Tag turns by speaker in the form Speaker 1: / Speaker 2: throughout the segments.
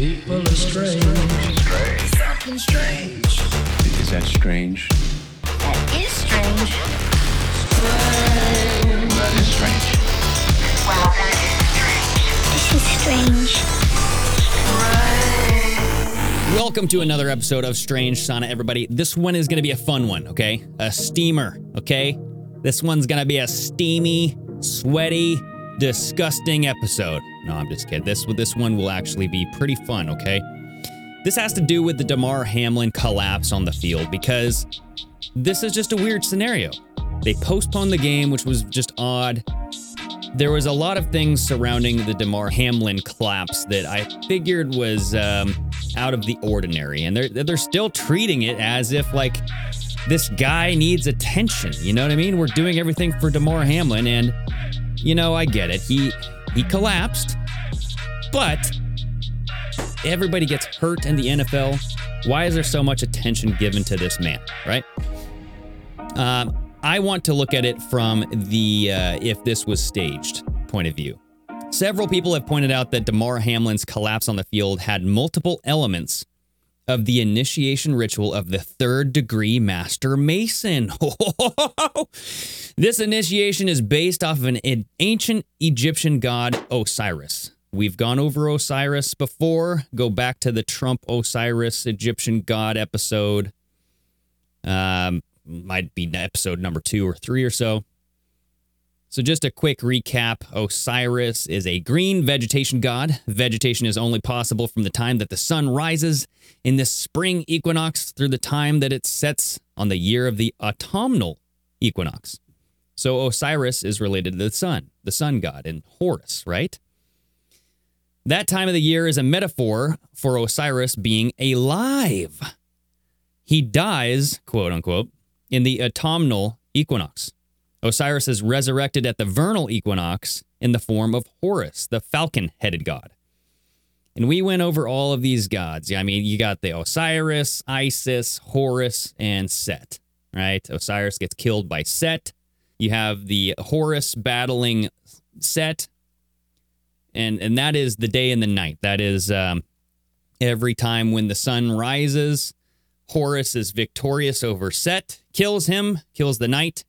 Speaker 1: People are strange. Something strange.
Speaker 2: Is that strange?
Speaker 3: That is strange.
Speaker 2: That is strange.
Speaker 3: Wow, that is strange. This is strange.
Speaker 4: Welcome to another episode of Strange Sauna, everybody. This one is going to be a fun one, okay? A steamer, okay? This one's going to be a steamy, sweaty, disgusting episode. No, I'm just kidding. This this one will actually be pretty fun, okay? This has to do with the Damar Hamlin collapse on the field because this is just a weird scenario. They postponed the game, which was just odd. There was a lot of things surrounding the Damar Hamlin collapse that I figured was um, out of the ordinary, and they're they're still treating it as if like this guy needs attention. You know what I mean? We're doing everything for Damar Hamlin, and you know I get it. He he collapsed, but everybody gets hurt in the NFL. Why is there so much attention given to this man? Right? Um, I want to look at it from the uh, if this was staged point of view. Several people have pointed out that Damar Hamlin's collapse on the field had multiple elements of the initiation ritual of the third degree Master Mason. this initiation is based off of an ancient Egyptian god Osiris. We've gone over Osiris before. Go back to the Trump Osiris Egyptian god episode. Um, might be episode number two or three or so. So, just a quick recap Osiris is a green vegetation god. Vegetation is only possible from the time that the sun rises in the spring equinox through the time that it sets on the year of the autumnal equinox. So, Osiris is related to the sun, the sun god, and Horus, right? That time of the year is a metaphor for Osiris being alive. He dies, quote unquote, in the autumnal equinox. Osiris is resurrected at the vernal equinox in the form of Horus, the falcon headed god. And we went over all of these gods. Yeah, I mean, you got the Osiris, Isis, Horus, and Set, right? Osiris gets killed by Set. You have the Horus battling Set. And, and that is the day and the night. That is um, every time when the sun rises, Horus is victorious over Set, kills him, kills the night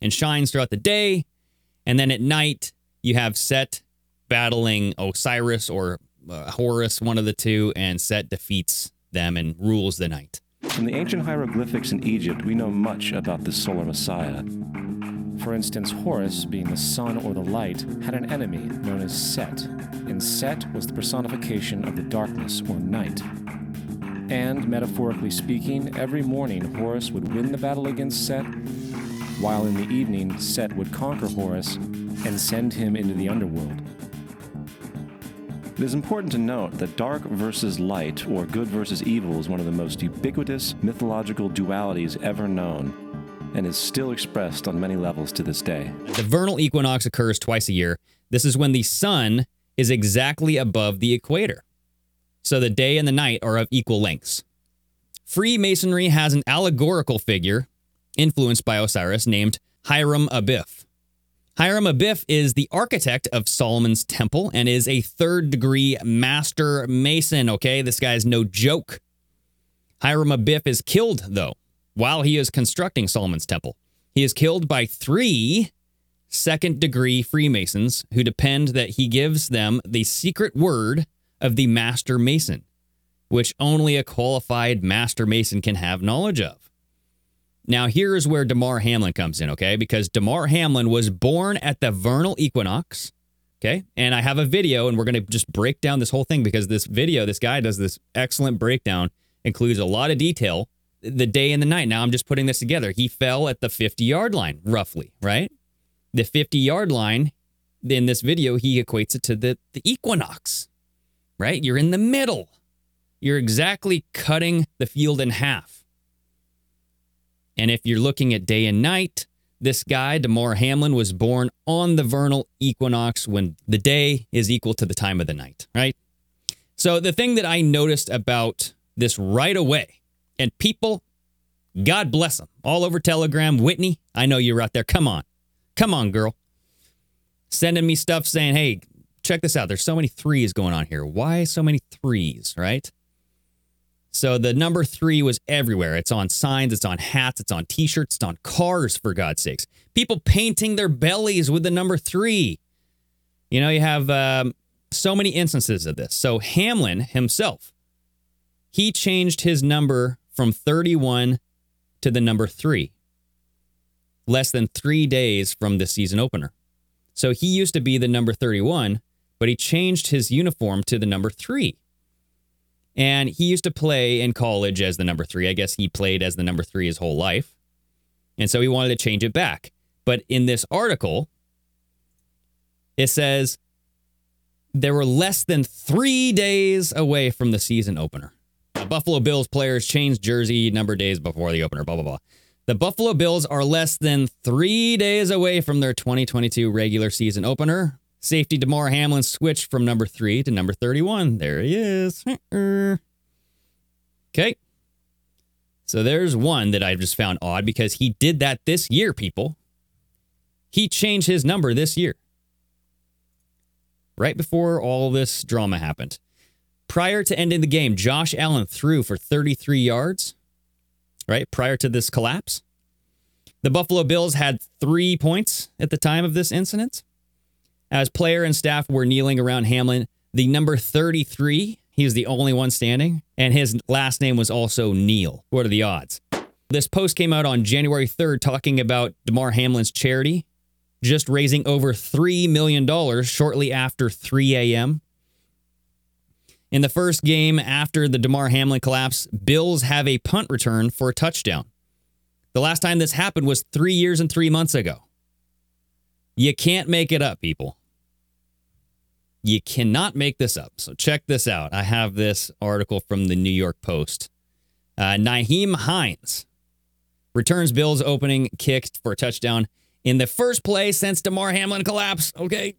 Speaker 4: and shines throughout the day. And then at night, you have Set battling Osiris or uh, Horus, one of the two, and Set defeats them and rules the night.
Speaker 5: From the ancient hieroglyphics in Egypt, we know much about the solar messiah. For instance, Horus, being the sun or the light, had an enemy known as Set, and Set was the personification of the darkness or night. And, metaphorically speaking, every morning Horus would win the battle against Set, while in the evening Set would conquer Horus and send him into the underworld. It is important to note that dark versus light, or good versus evil, is one of the most ubiquitous mythological dualities ever known, and is still expressed on many levels to this day.
Speaker 4: The vernal equinox occurs twice a year. This is when the sun is exactly above the equator. So the day and the night are of equal lengths. Freemasonry has an allegorical figure influenced by Osiris named Hiram Abiff. Hiram Abiff is the architect of Solomon's temple and is a third degree master mason. Okay, this guy's no joke. Hiram Abiff is killed, though, while he is constructing Solomon's temple. He is killed by three second degree Freemasons who depend that he gives them the secret word of the master mason, which only a qualified master mason can have knowledge of. Now, here's where Damar Hamlin comes in, okay? Because Damar Hamlin was born at the vernal equinox, okay? And I have a video, and we're going to just break down this whole thing because this video, this guy does this excellent breakdown, includes a lot of detail, the day and the night. Now, I'm just putting this together. He fell at the 50 yard line, roughly, right? The 50 yard line, in this video, he equates it to the, the equinox, right? You're in the middle. You're exactly cutting the field in half. And if you're looking at day and night, this guy, Damar Hamlin, was born on the vernal equinox when the day is equal to the time of the night, right? So the thing that I noticed about this right away, and people, God bless them, all over Telegram, Whitney, I know you're out there. Come on. Come on, girl. Sending me stuff saying, hey, check this out. There's so many threes going on here. Why so many threes, right? So the number three was everywhere. It's on signs, it's on hats, it's on t shirts, it's on cars, for God's sakes. People painting their bellies with the number three. You know, you have um, so many instances of this. So Hamlin himself, he changed his number from 31 to the number three, less than three days from the season opener. So he used to be the number 31, but he changed his uniform to the number three. And he used to play in college as the number three. I guess he played as the number three his whole life. And so he wanted to change it back. But in this article, it says there were less than three days away from the season opener. The Buffalo Bills players changed jersey number days before the opener, blah, blah, blah. The Buffalo Bills are less than three days away from their 2022 regular season opener. Safety Damar Hamlin switched from number three to number 31. There he is. Okay. So there's one that I just found odd because he did that this year, people. He changed his number this year. Right before all this drama happened. Prior to ending the game, Josh Allen threw for 33 yards, right? Prior to this collapse. The Buffalo Bills had three points at the time of this incident. As player and staff were kneeling around Hamlin, the number 33, he was the only one standing, and his last name was also Neal. What are the odds? This post came out on January 3rd talking about Damar Hamlin's charity, just raising over $3 million shortly after 3 a.m. In the first game after the Damar Hamlin collapse, Bills have a punt return for a touchdown. The last time this happened was three years and three months ago. You can't make it up, people. You cannot make this up. So check this out. I have this article from the New York Post. Uh, Nyheim Hines returns Bills opening kick for a touchdown in the first play since Damar Hamlin collapse. Okay.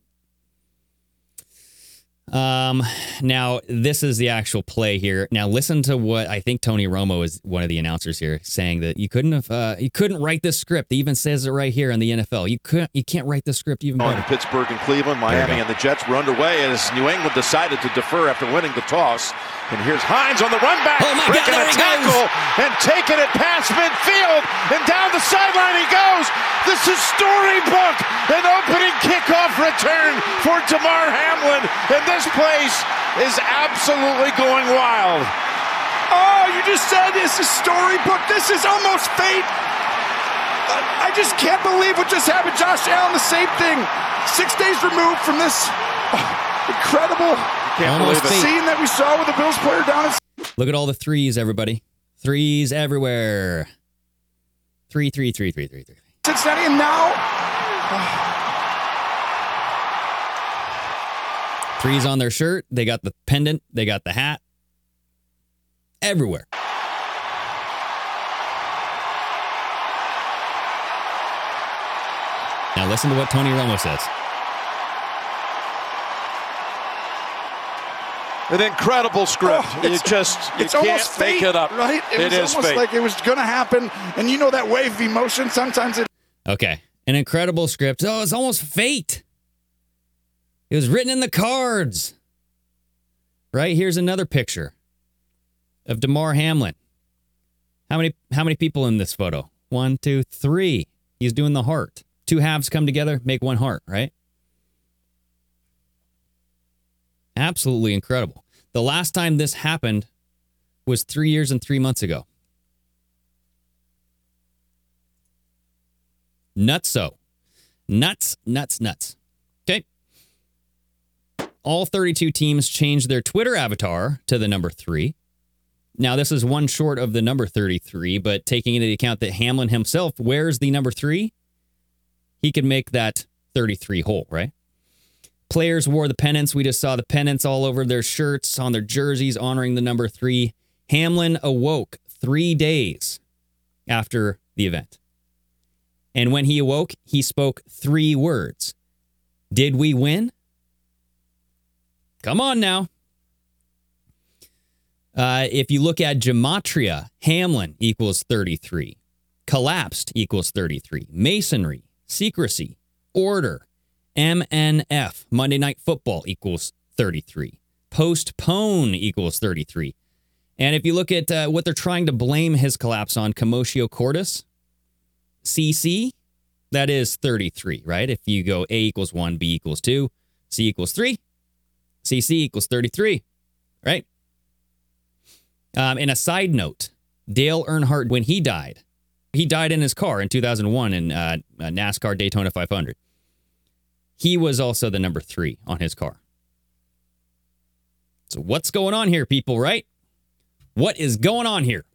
Speaker 4: Um, now this is the actual play here. Now listen to what I think Tony Romo is one of the announcers here saying that you couldn't have, uh, you couldn't write this script. It even says it right here in the NFL. You couldn't, you can't write this script even better.
Speaker 6: Pittsburgh and Cleveland, Miami and the Jets were underway as New England decided to defer after winning the toss. And here's Hines on the run back,
Speaker 4: Oh my God,
Speaker 6: breaking
Speaker 4: there
Speaker 6: a tackle and taking it past midfield and down the sideline he goes. This is storybook, an opening kickoff return for Damar Hamlin, and this place is absolutely going wild.
Speaker 7: Oh, you just said this is a storybook. This is almost fate. I I just can't believe what just happened. Josh Allen, the same thing. Six days removed from this oh, incredible
Speaker 6: Can't believe it.
Speaker 7: scene that we saw with the Bills player down in
Speaker 4: Look at all the threes, everybody. Threes everywhere. Three, three, three, three, three, three.
Speaker 7: Cincinnati, and now
Speaker 4: Threes on their shirt. They got the pendant. They got the hat. Everywhere. Now listen to what Tony Romo says.
Speaker 6: An incredible script.
Speaker 7: Oh,
Speaker 6: you
Speaker 7: it's-
Speaker 6: just you
Speaker 7: it's
Speaker 6: can't
Speaker 7: almost
Speaker 6: make
Speaker 7: fate,
Speaker 6: it up.
Speaker 7: right? It,
Speaker 6: it
Speaker 7: was
Speaker 6: is
Speaker 7: almost
Speaker 6: fate.
Speaker 7: like it was going to happen, and you know that wave of emotion. Sometimes it
Speaker 4: Okay. An incredible script. Oh, it's almost fate. It was written in the cards. Right? Here's another picture of Damar Hamlin. How many how many people in this photo? One, two, three. He's doing the heart. Two halves come together, make one heart, right? Absolutely incredible. The last time this happened was three years and three months ago. Nuts so. Nuts, nuts, nuts. All 32 teams changed their Twitter avatar to the number three. Now, this is one short of the number 33, but taking into account that Hamlin himself wears the number three, he could make that 33 whole, right? Players wore the pennants. We just saw the pennants all over their shirts, on their jerseys, honoring the number three. Hamlin awoke three days after the event. And when he awoke, he spoke three words Did we win? Come on now. Uh, if you look at gematria, Hamlin equals 33, collapsed equals 33, masonry, secrecy, order, MNF, Monday Night Football, equals 33. Postpone equals 33. And if you look at uh, what they're trying to blame his collapse on, commotio cordis, CC, that is 33, right? If you go A equals 1, B equals 2, C equals 3, CC equals 33, right? Um, and a side note Dale Earnhardt, when he died, he died in his car in 2001 in uh, NASCAR Daytona 500. He was also the number three on his car. So, what's going on here, people, right? What is going on here?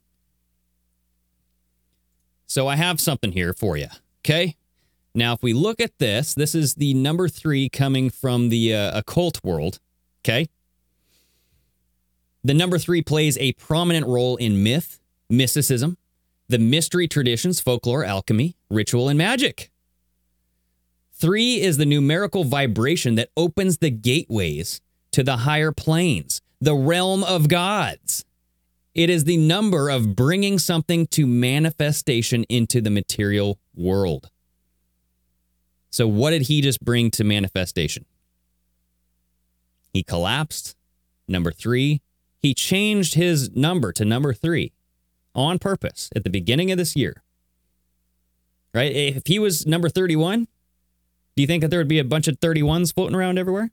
Speaker 4: So, I have something here for you. Okay. Now, if we look at this, this is the number three coming from the uh, occult world. Okay. The number three plays a prominent role in myth, mysticism, the mystery traditions, folklore, alchemy, ritual, and magic. Three is the numerical vibration that opens the gateways to the higher planes, the realm of gods. It is the number of bringing something to manifestation into the material world. So, what did he just bring to manifestation? He collapsed. Number three, he changed his number to number three on purpose at the beginning of this year. Right? If he was number 31, do you think that there would be a bunch of 31s floating around everywhere?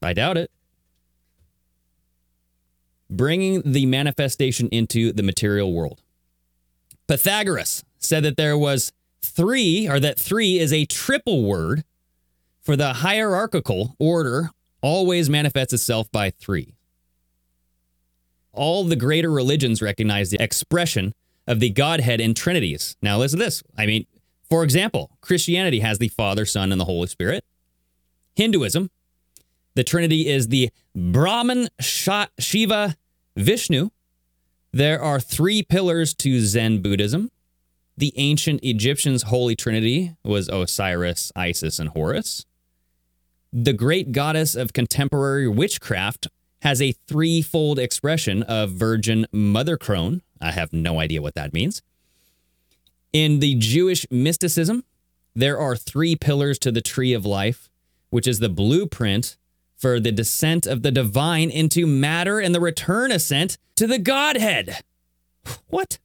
Speaker 4: I doubt it. Bringing the manifestation into the material world. Pythagoras said that there was three, or that three is a triple word for the hierarchical order always manifests itself by three. All the greater religions recognize the expression of the Godhead in Trinities. Now, listen to this. I mean, for example, Christianity has the Father, Son, and the Holy Spirit. Hinduism, the Trinity is the Brahman, Shiva, Vishnu. There are three pillars to Zen Buddhism. The ancient Egyptians' Holy Trinity was Osiris, Isis, and Horus. The great goddess of contemporary witchcraft has a threefold expression of Virgin Mother Crone. I have no idea what that means. In the Jewish mysticism, there are three pillars to the tree of life, which is the blueprint for the descent of the divine into matter and the return ascent to the Godhead. What?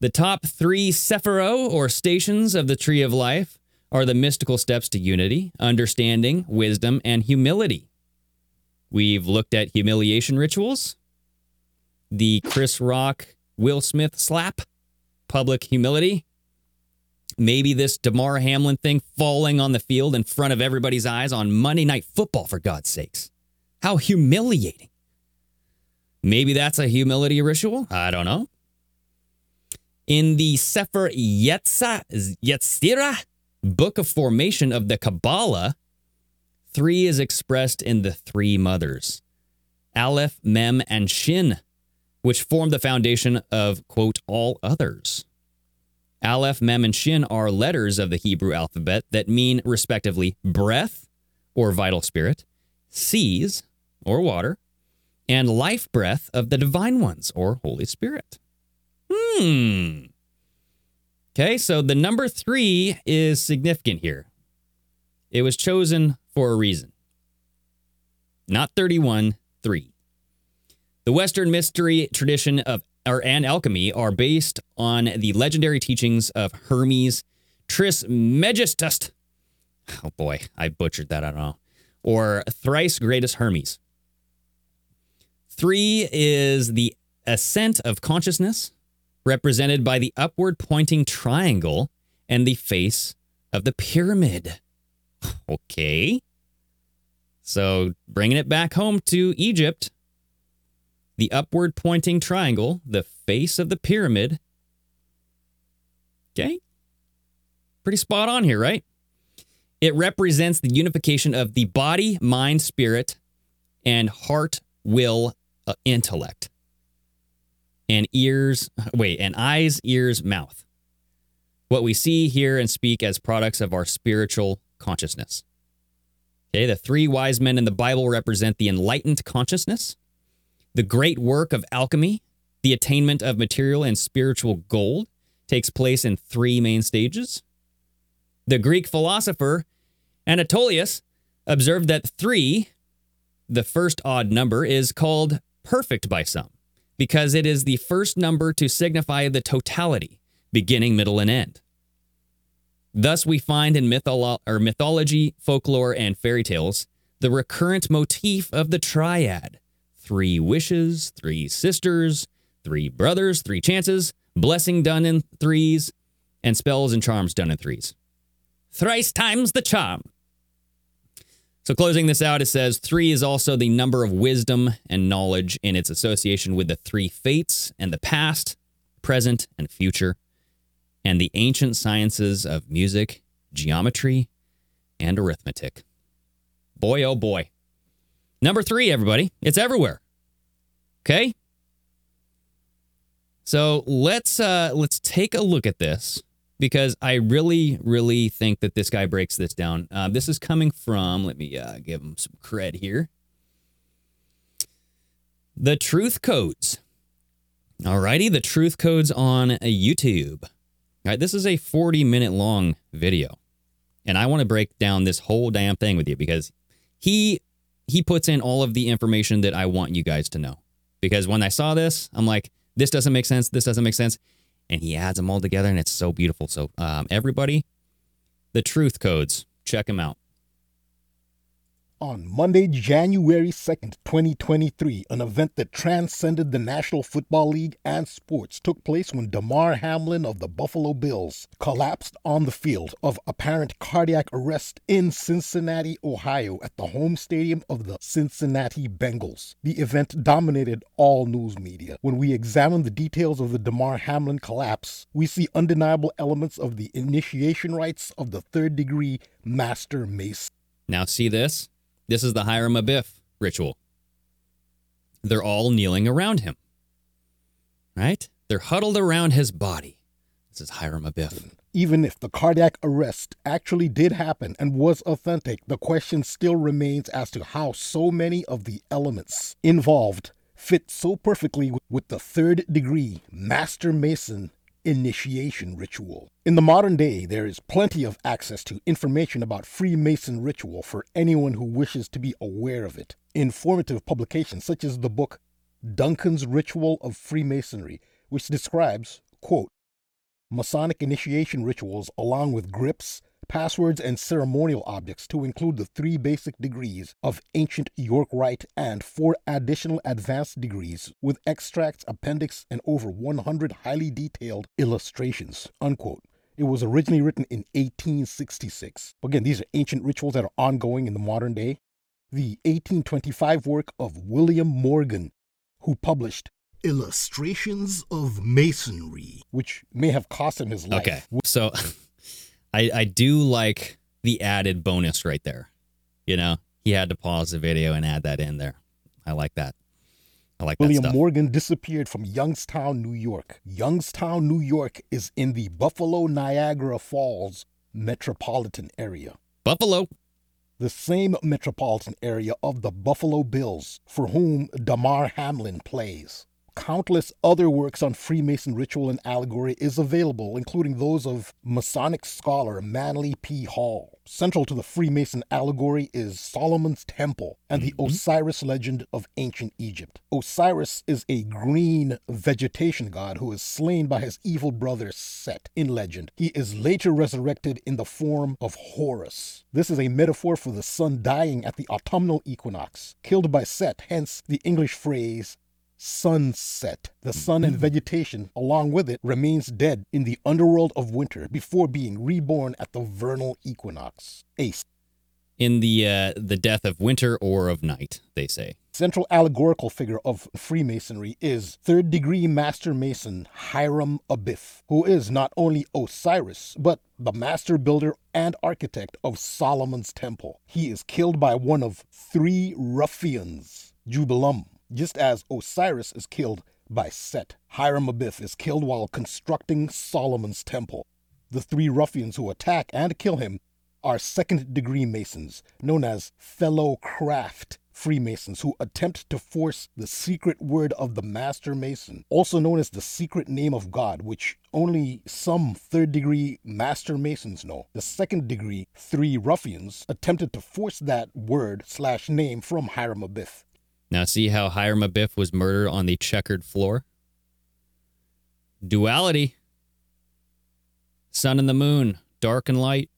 Speaker 4: The top three sephiro or stations of the tree of life are the mystical steps to unity, understanding, wisdom, and humility. We've looked at humiliation rituals, the Chris Rock, Will Smith slap, public humility, maybe this Damar Hamlin thing falling on the field in front of everybody's eyes on Monday Night Football, for God's sakes. How humiliating. Maybe that's a humility ritual. I don't know. In the Sefer Yetzirah, book of formation of the Kabbalah, three is expressed in the three mothers Aleph, Mem, and Shin, which form the foundation of, quote, all others. Aleph, Mem, and Shin are letters of the Hebrew alphabet that mean, respectively, breath or vital spirit, seas or water, and life breath of the divine ones or Holy Spirit. Hmm. Okay, so the number three is significant here. It was chosen for a reason. Not 31, 3. The Western mystery tradition of or, and alchemy are based on the legendary teachings of Hermes Trismegistus. Oh boy, I butchered that, I don't know. Or thrice greatest Hermes. Three is the ascent of consciousness, represented by the upward pointing triangle and the face of the pyramid. Okay. So bringing it back home to Egypt, the upward pointing triangle, the face of the pyramid. Okay. Pretty spot on here, right? It represents the unification of the body, mind, spirit, and heart, will, uh, intellect. And ears, wait, and eyes, ears, mouth. What we see, hear, and speak as products of our spiritual consciousness. Okay, the three wise men in the Bible represent the enlightened consciousness, the great work of alchemy, the attainment of material and spiritual gold, takes place in three main stages. The Greek philosopher Anatolius observed that three, the first odd number, is called perfect by some because it is the first number to signify the totality, beginning, middle, and end. Thus, we find in mytholo- or mythology, folklore, and fairy tales the recurrent motif of the triad three wishes, three sisters, three brothers, three chances, blessing done in threes, and spells and charms done in threes. Thrice times the charm. So, closing this out, it says three is also the number of wisdom and knowledge in its association with the three fates and the past, present, and future, and the ancient sciences of music, geometry, and arithmetic. Boy, oh boy. Number three, everybody, it's everywhere. Okay? So let's uh let's take a look at this because I really, really think that this guy breaks this down. Uh, this is coming from, let me uh, give him some cred here. The Truth Codes. Alrighty, the Truth Codes on YouTube. All right, this is a 40 minute long video. And I want to break down this whole damn thing with you because he he puts in all of the information that I want you guys to know. Because when I saw this, I'm like, this doesn't make sense. This doesn't make sense. And he adds them all together, and it's so beautiful. So, um, everybody, the truth codes, check them out.
Speaker 8: On Monday, January 2nd, 2023, an event that transcended the National Football League and sports took place when Damar Hamlin of the Buffalo Bills collapsed on the field of apparent cardiac arrest in Cincinnati, Ohio, at the home stadium of the Cincinnati Bengals. The event dominated all news media. When we examine the details of the Damar Hamlin collapse, we see undeniable elements of the initiation rites of the third degree Master Mason.
Speaker 4: Now, see this? This is the Hiram Abiff ritual. They're all kneeling around him, right? They're huddled around his body. This is Hiram Abiff.
Speaker 8: Even if the cardiac arrest actually did happen and was authentic, the question still remains as to how so many of the elements involved fit so perfectly with the third degree Master Mason initiation ritual. In the modern day, there is plenty of access to information about Freemason ritual for anyone who wishes to be aware of it. Informative publications such as the book Duncan's Ritual of Freemasonry, which describes, quote, Masonic initiation rituals along with grips, passwords, and ceremonial objects to include the three basic degrees of ancient York Rite and four additional advanced degrees with extracts, appendix, and over 100 highly detailed illustrations. Unquote. It was originally written in 1866. Again, these are ancient rituals that are ongoing in the modern day. The 1825 work of William Morgan, who published Illustrations of Masonry, which may have cost him his life.
Speaker 4: Okay. So I, I do like the added bonus right there. You know, he had to pause the video and add that in there. I like that. I like
Speaker 8: William
Speaker 4: that stuff.
Speaker 8: Morgan disappeared from Youngstown, New York. Youngstown, New York is in the Buffalo Niagara Falls metropolitan area.
Speaker 4: Buffalo.
Speaker 8: The same metropolitan area of the Buffalo Bills, for whom Damar Hamlin plays. Countless other works on Freemason ritual and allegory is available, including those of Masonic scholar Manly P. Hall. Central to the Freemason allegory is Solomon's Temple and the mm-hmm. Osiris legend of ancient Egypt. Osiris is a green vegetation god who is slain by his evil brother Set in legend. He is later resurrected in the form of Horus. This is a metaphor for the sun dying at the autumnal equinox, killed by Set, hence the English phrase sunset. The sun and vegetation, along with it, remains dead in the underworld of winter before being reborn at the vernal equinox. A
Speaker 4: In the uh, the death of winter or of night, they say.
Speaker 8: central allegorical figure of Freemasonry is third degree Master Mason Hiram Abiff, who is not only Osiris, but the master builder and architect of Solomon's Temple. He is killed by one of three ruffians, Jubilum, just as Osiris is killed by Set. Hiram Abiff is killed while constructing Solomon's Temple. The three ruffians who attack and kill him are second degree Masons, known as fellow craft Freemasons who attempt to force the secret word of the Master Mason, also known as the secret name of God, which only some third degree Master Masons know. The second degree, three ruffians, attempted to force that word slash name from Hiram Abiff.
Speaker 4: Now, see how Hiram Abiff was murdered on the checkered floor? Duality. Sun and the moon, dark and light,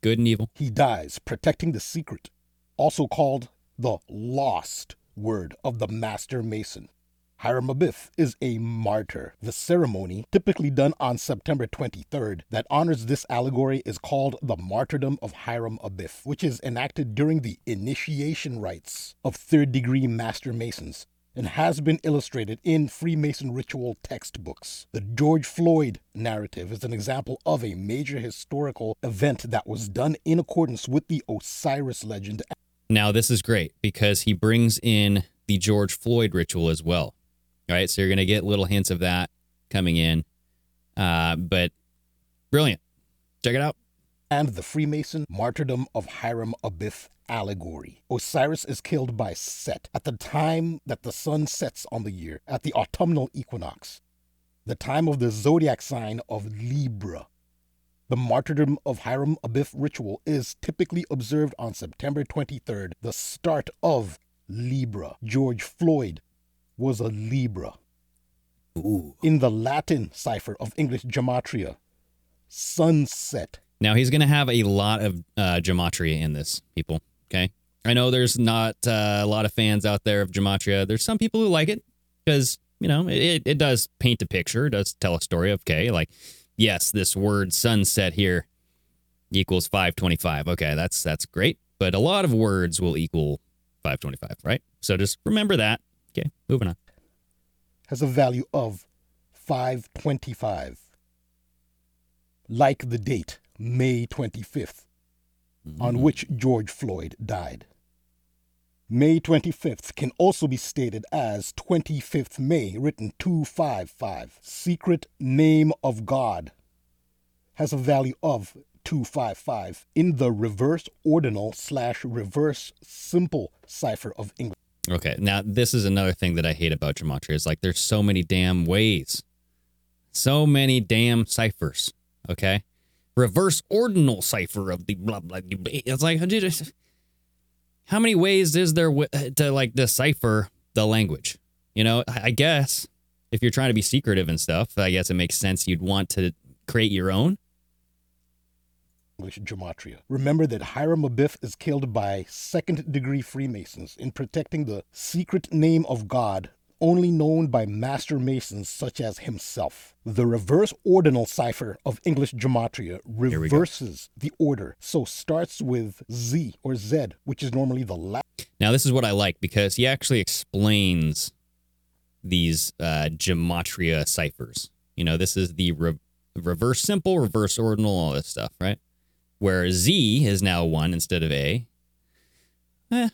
Speaker 4: good and evil.
Speaker 8: He dies protecting the secret, also called the lost word of the Master Mason. Hiram Abiff is a martyr. The ceremony, typically done on September 23rd, that honors this allegory is called the Martyrdom of Hiram Abiff, which is enacted during the initiation rites of third degree Master Masons and has been illustrated in Freemason ritual textbooks. The George Floyd narrative is an example of a major historical event that was done in accordance with the Osiris legend.
Speaker 4: Now, this is great because he brings in the George Floyd ritual as well. All right. So you're going to get little hints of that coming in. Uh, but brilliant. Check it out.
Speaker 8: and the Freemason martyrdom of Hiram Abiff allegory. Osiris is killed by Set at the time that the sun sets on the year, at the autumnal equinox, the time of the zodiac sign of Libra. The martyrdom of Hiram Abiff ritual is typically observed on September 23rd, the start of Libra. George Floyd was a Libra.
Speaker 4: Ooh.
Speaker 8: In the Latin cipher of English gematria, sunset
Speaker 4: Now he's going to have a lot of uh, gematria in this, people. Okay. I know there's not uh, a lot of fans out there of gematria. There's some people who like it because, you know, it, it does paint a picture, it does tell a story of, okay, like, yes, this word sunset here equals 525. Okay, that's that's great. But a lot of words will equal 525, right? So just remember that. Okay, moving on.
Speaker 8: has a value of 525. Like the date, May 25th, on mm-hmm. which George Floyd died. May 25th can also be stated as 25th May, written 255. Secret name of God has a value of 255 in the reverse ordinal slash reverse simple cipher of English.
Speaker 4: Okay, now this is another thing that I hate about gematria is like there's so many damn ways, so many damn ciphers. Okay, reverse ordinal cipher of the blah blah. blah. It's like dude, how many ways is there wi- uh, to like decipher the language? You know, I guess if you're trying to be secretive and stuff, I guess it makes sense you'd want to create your own.
Speaker 8: English gematria. Remember that Hiram Abiff is killed by second degree Freemasons in protecting the secret name of God only known by master masons such as himself. The reverse ordinal cipher of English gematria reverses the order, so starts with Z or Z, which is normally the last.
Speaker 4: Now, this is what I like because he actually explains these uh, gematria ciphers. You know, this is the re- reverse simple, reverse ordinal, all this stuff, right? Where Z is now one instead of A. Eh,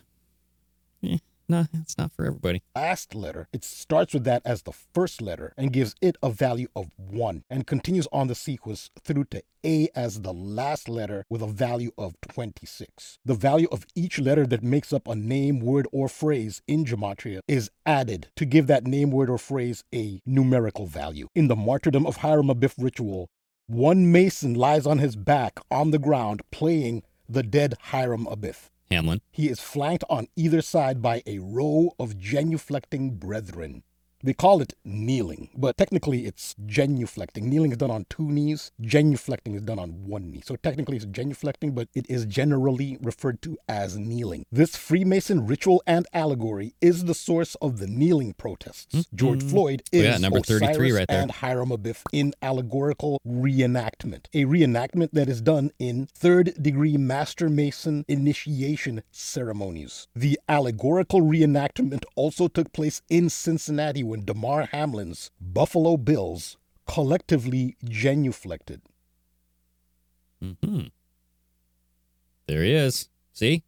Speaker 4: eh no, it's not for everybody.
Speaker 8: last letter, it starts with that as the first letter and gives it a value of 1 and continues on the sequence through to A as the last letter with a value of 26. The value of each letter that makes up a name, word, or phrase in Gematria is added to give that name, word, or phrase a numerical value. In the martyrdom of Hiram Abiff ritual, one mason lies on his back on the ground playing the dead Hiram Abiff.
Speaker 4: Hamlin.
Speaker 8: He is flanked on either side by a row of genuflecting brethren. They call it kneeling, but technically it's genuflecting. Kneeling is done on two knees, genuflecting is done on one knee. So technically it's genuflecting, but it is generally referred to as kneeling. This Freemason ritual and allegory is the source of the kneeling protests. Hmm. George hmm. Floyd
Speaker 4: Oh,
Speaker 8: is
Speaker 4: yeah, number 33
Speaker 8: Osiris
Speaker 4: right there.
Speaker 8: and Hiram Abiff in allegorical reenactment. A reenactment that is done in third degree Master Mason initiation ceremonies. The allegorical reenactment also took place in Cincinnati when Damar Hamlin's Buffalo Bills collectively genuflected.
Speaker 4: hmm There he is. See?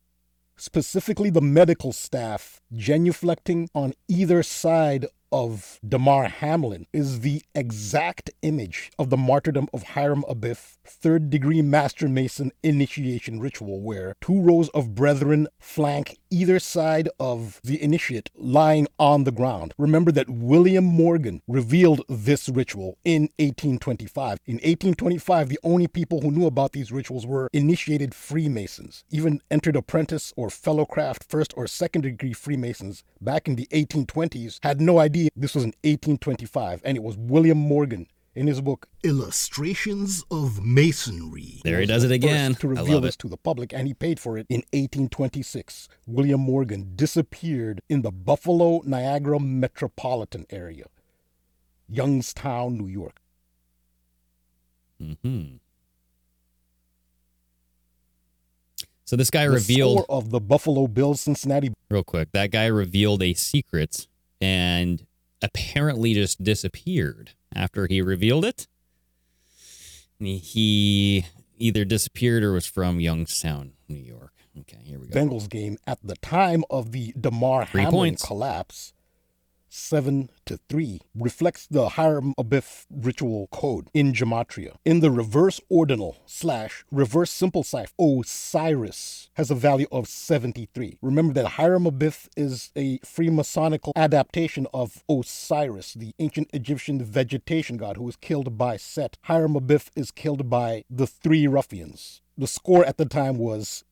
Speaker 8: specifically the medical staff genuflecting on either side of Damar Hamlin is the exact image of the martyrdom of Hiram Abiff third degree master mason initiation ritual where two rows of brethren flank either side of the initiate lying on the ground. Remember that William Morgan revealed this ritual in 1825. In 1825, the only people who knew about these rituals were initiated Freemasons. Even entered apprentice or fellowcraft first or second degree Freemasons back in the 1820s had no idea this was in 1825, and it was William Morgan in his book Illustrations of Masonry.
Speaker 4: There he does it again.
Speaker 8: To reveal this
Speaker 4: it.
Speaker 8: to the public, and he paid for it in 1826. William Morgan disappeared in the Buffalo Niagara metropolitan area, Youngstown, New York.
Speaker 4: hmm So this guy
Speaker 8: The
Speaker 4: revealed
Speaker 8: of the Buffalo Bills Cincinnati
Speaker 4: real quick. That guy revealed a secret and apparently just disappeared after he revealed it. He- He either disappeared or was from Youngstown, New York. Okay, here we go.
Speaker 8: Bengals game at the time of the Damar
Speaker 4: Three
Speaker 8: Hamlin
Speaker 4: points.
Speaker 8: collapse, seven to three, reflects the Hiram Abiff ritual code in gematria. In the reverse ordinal slash reverse simple cipher, Osiris has a value of 73. Remember that Hiram Abiff is a Freemasonical adaptation of Osiris, the ancient Egyptian vegetation god who was killed by Set. Hiram Abiff is killed by the three ruffians. The score at the time was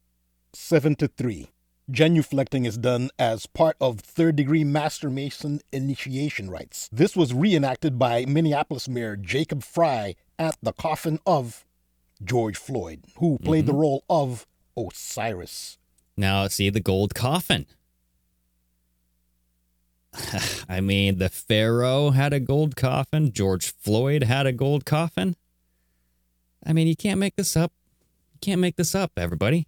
Speaker 8: 7 to 3. Genuflecting is done as part of third degree Master Mason initiation rites. This was reenacted by Minneapolis Mayor Jacob Frey at the coffin of George Floyd, who played the mm-hmm. role of Osiris.
Speaker 4: Now, see the gold coffin. I mean, the Pharaoh had a gold coffin. George Floyd had a gold coffin. I mean, you can't make this up. You can't make this up, everybody.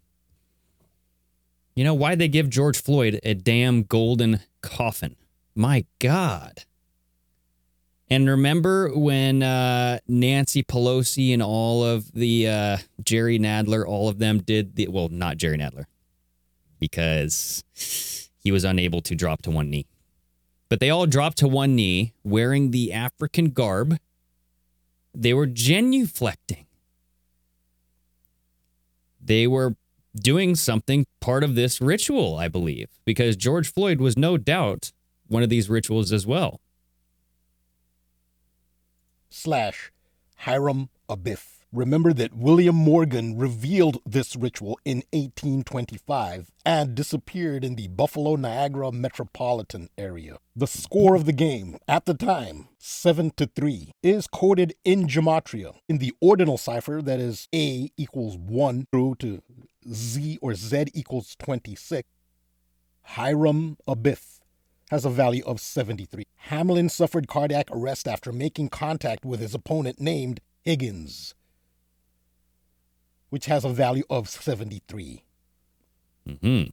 Speaker 4: You know why they give George Floyd a damn golden coffin? My God. And remember when uh, Nancy Pelosi and all of the uh, Jerry Nadler, all of them did the well, not Jerry Nadler, because he was unable to drop to one knee. But they all dropped to one knee wearing the African garb. They were genuflecting. They were doing something part of this ritual, I believe, because George Floyd was no doubt one of these rituals as well.
Speaker 8: slash Hiram Abiff. Remember that William Morgan revealed this ritual in 1825 and disappeared in the Buffalo Niagara metropolitan area. The score of the game at the time, 7 to 3, is coded in gematria in the ordinal cipher that is A equals 1 through to Z or Z equals 26. Hiram Abiff has a value of 73. Hamlin suffered cardiac arrest after making contact with his opponent named Higgins, which has a value of 73.
Speaker 4: hmm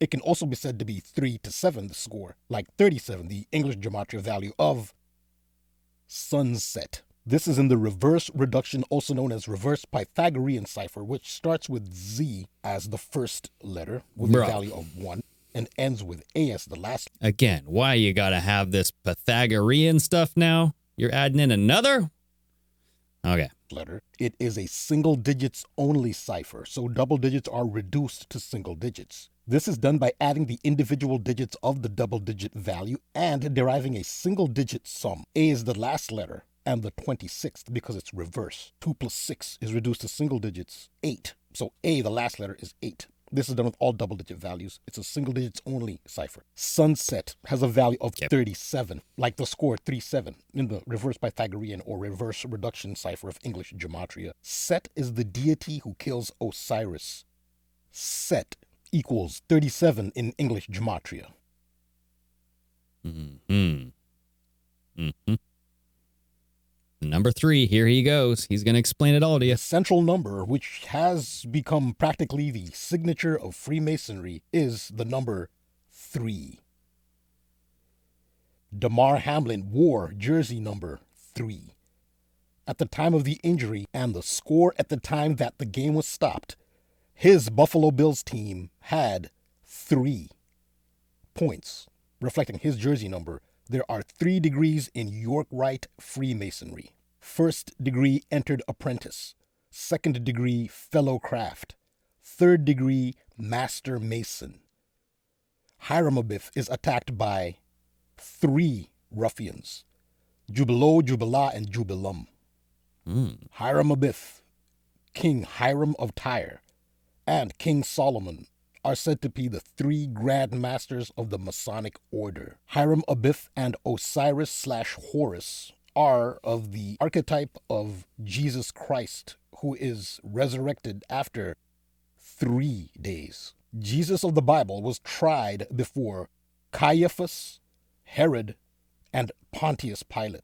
Speaker 8: It can also be said to be 3 to 7, the score, like 37, the English gematria value of sunset. This is in the reverse reduction, also known as reverse Pythagorean cipher, which starts with Z as the first letter with
Speaker 4: Bruh.
Speaker 8: a value of 1 and ends with A as the last
Speaker 4: Again, why you gotta have this Pythagorean stuff now? You're adding in another? Okay.
Speaker 8: Letter. It is a single digits only cipher, so double digits are reduced to single digits. This is done by adding the individual digits of the double digit value and deriving a single digit sum. A is the last letter and the 26th because it's reverse. 2 plus 6 is reduced to single digits, 8. So A, the last letter, is 8. This is done with all double digit values. It's a single digits only cipher. Sunset has a value of 37, like the score 3 7 in the reverse Pythagorean or reverse reduction cipher of English gematria. Set is the deity who kills Osiris. Set equals 37 in English gematria.
Speaker 4: Hmm. Hmm. Number three, here he goes. He's gonna explain it all to you.
Speaker 8: The central number, which has become practically the signature of Freemasonry, is the number 3. Damar Hamlin wore jersey number 3. At the time of the injury and the score at the time that the game was stopped, his Buffalo Bills team had 3 points, reflecting his jersey number. There are 3 degrees in York Rite Freemasonry. First degree entered apprentice, second degree fellow craft, third degree master mason. Hiram Abiff is attacked by three ruffians Jubilo, Jubilah, and Jubilum. Hmm. Hiram Abiff, King Hiram of Tyre, and King Solomon are said to be the three grand masters of the Masonic order. Hiram Abiff and Osiris slash Horus are of the archetype of Jesus Christ, who is resurrected after three days. Jesus of the Bible was tried before Caiaphas, Herod, and Pontius Pilate.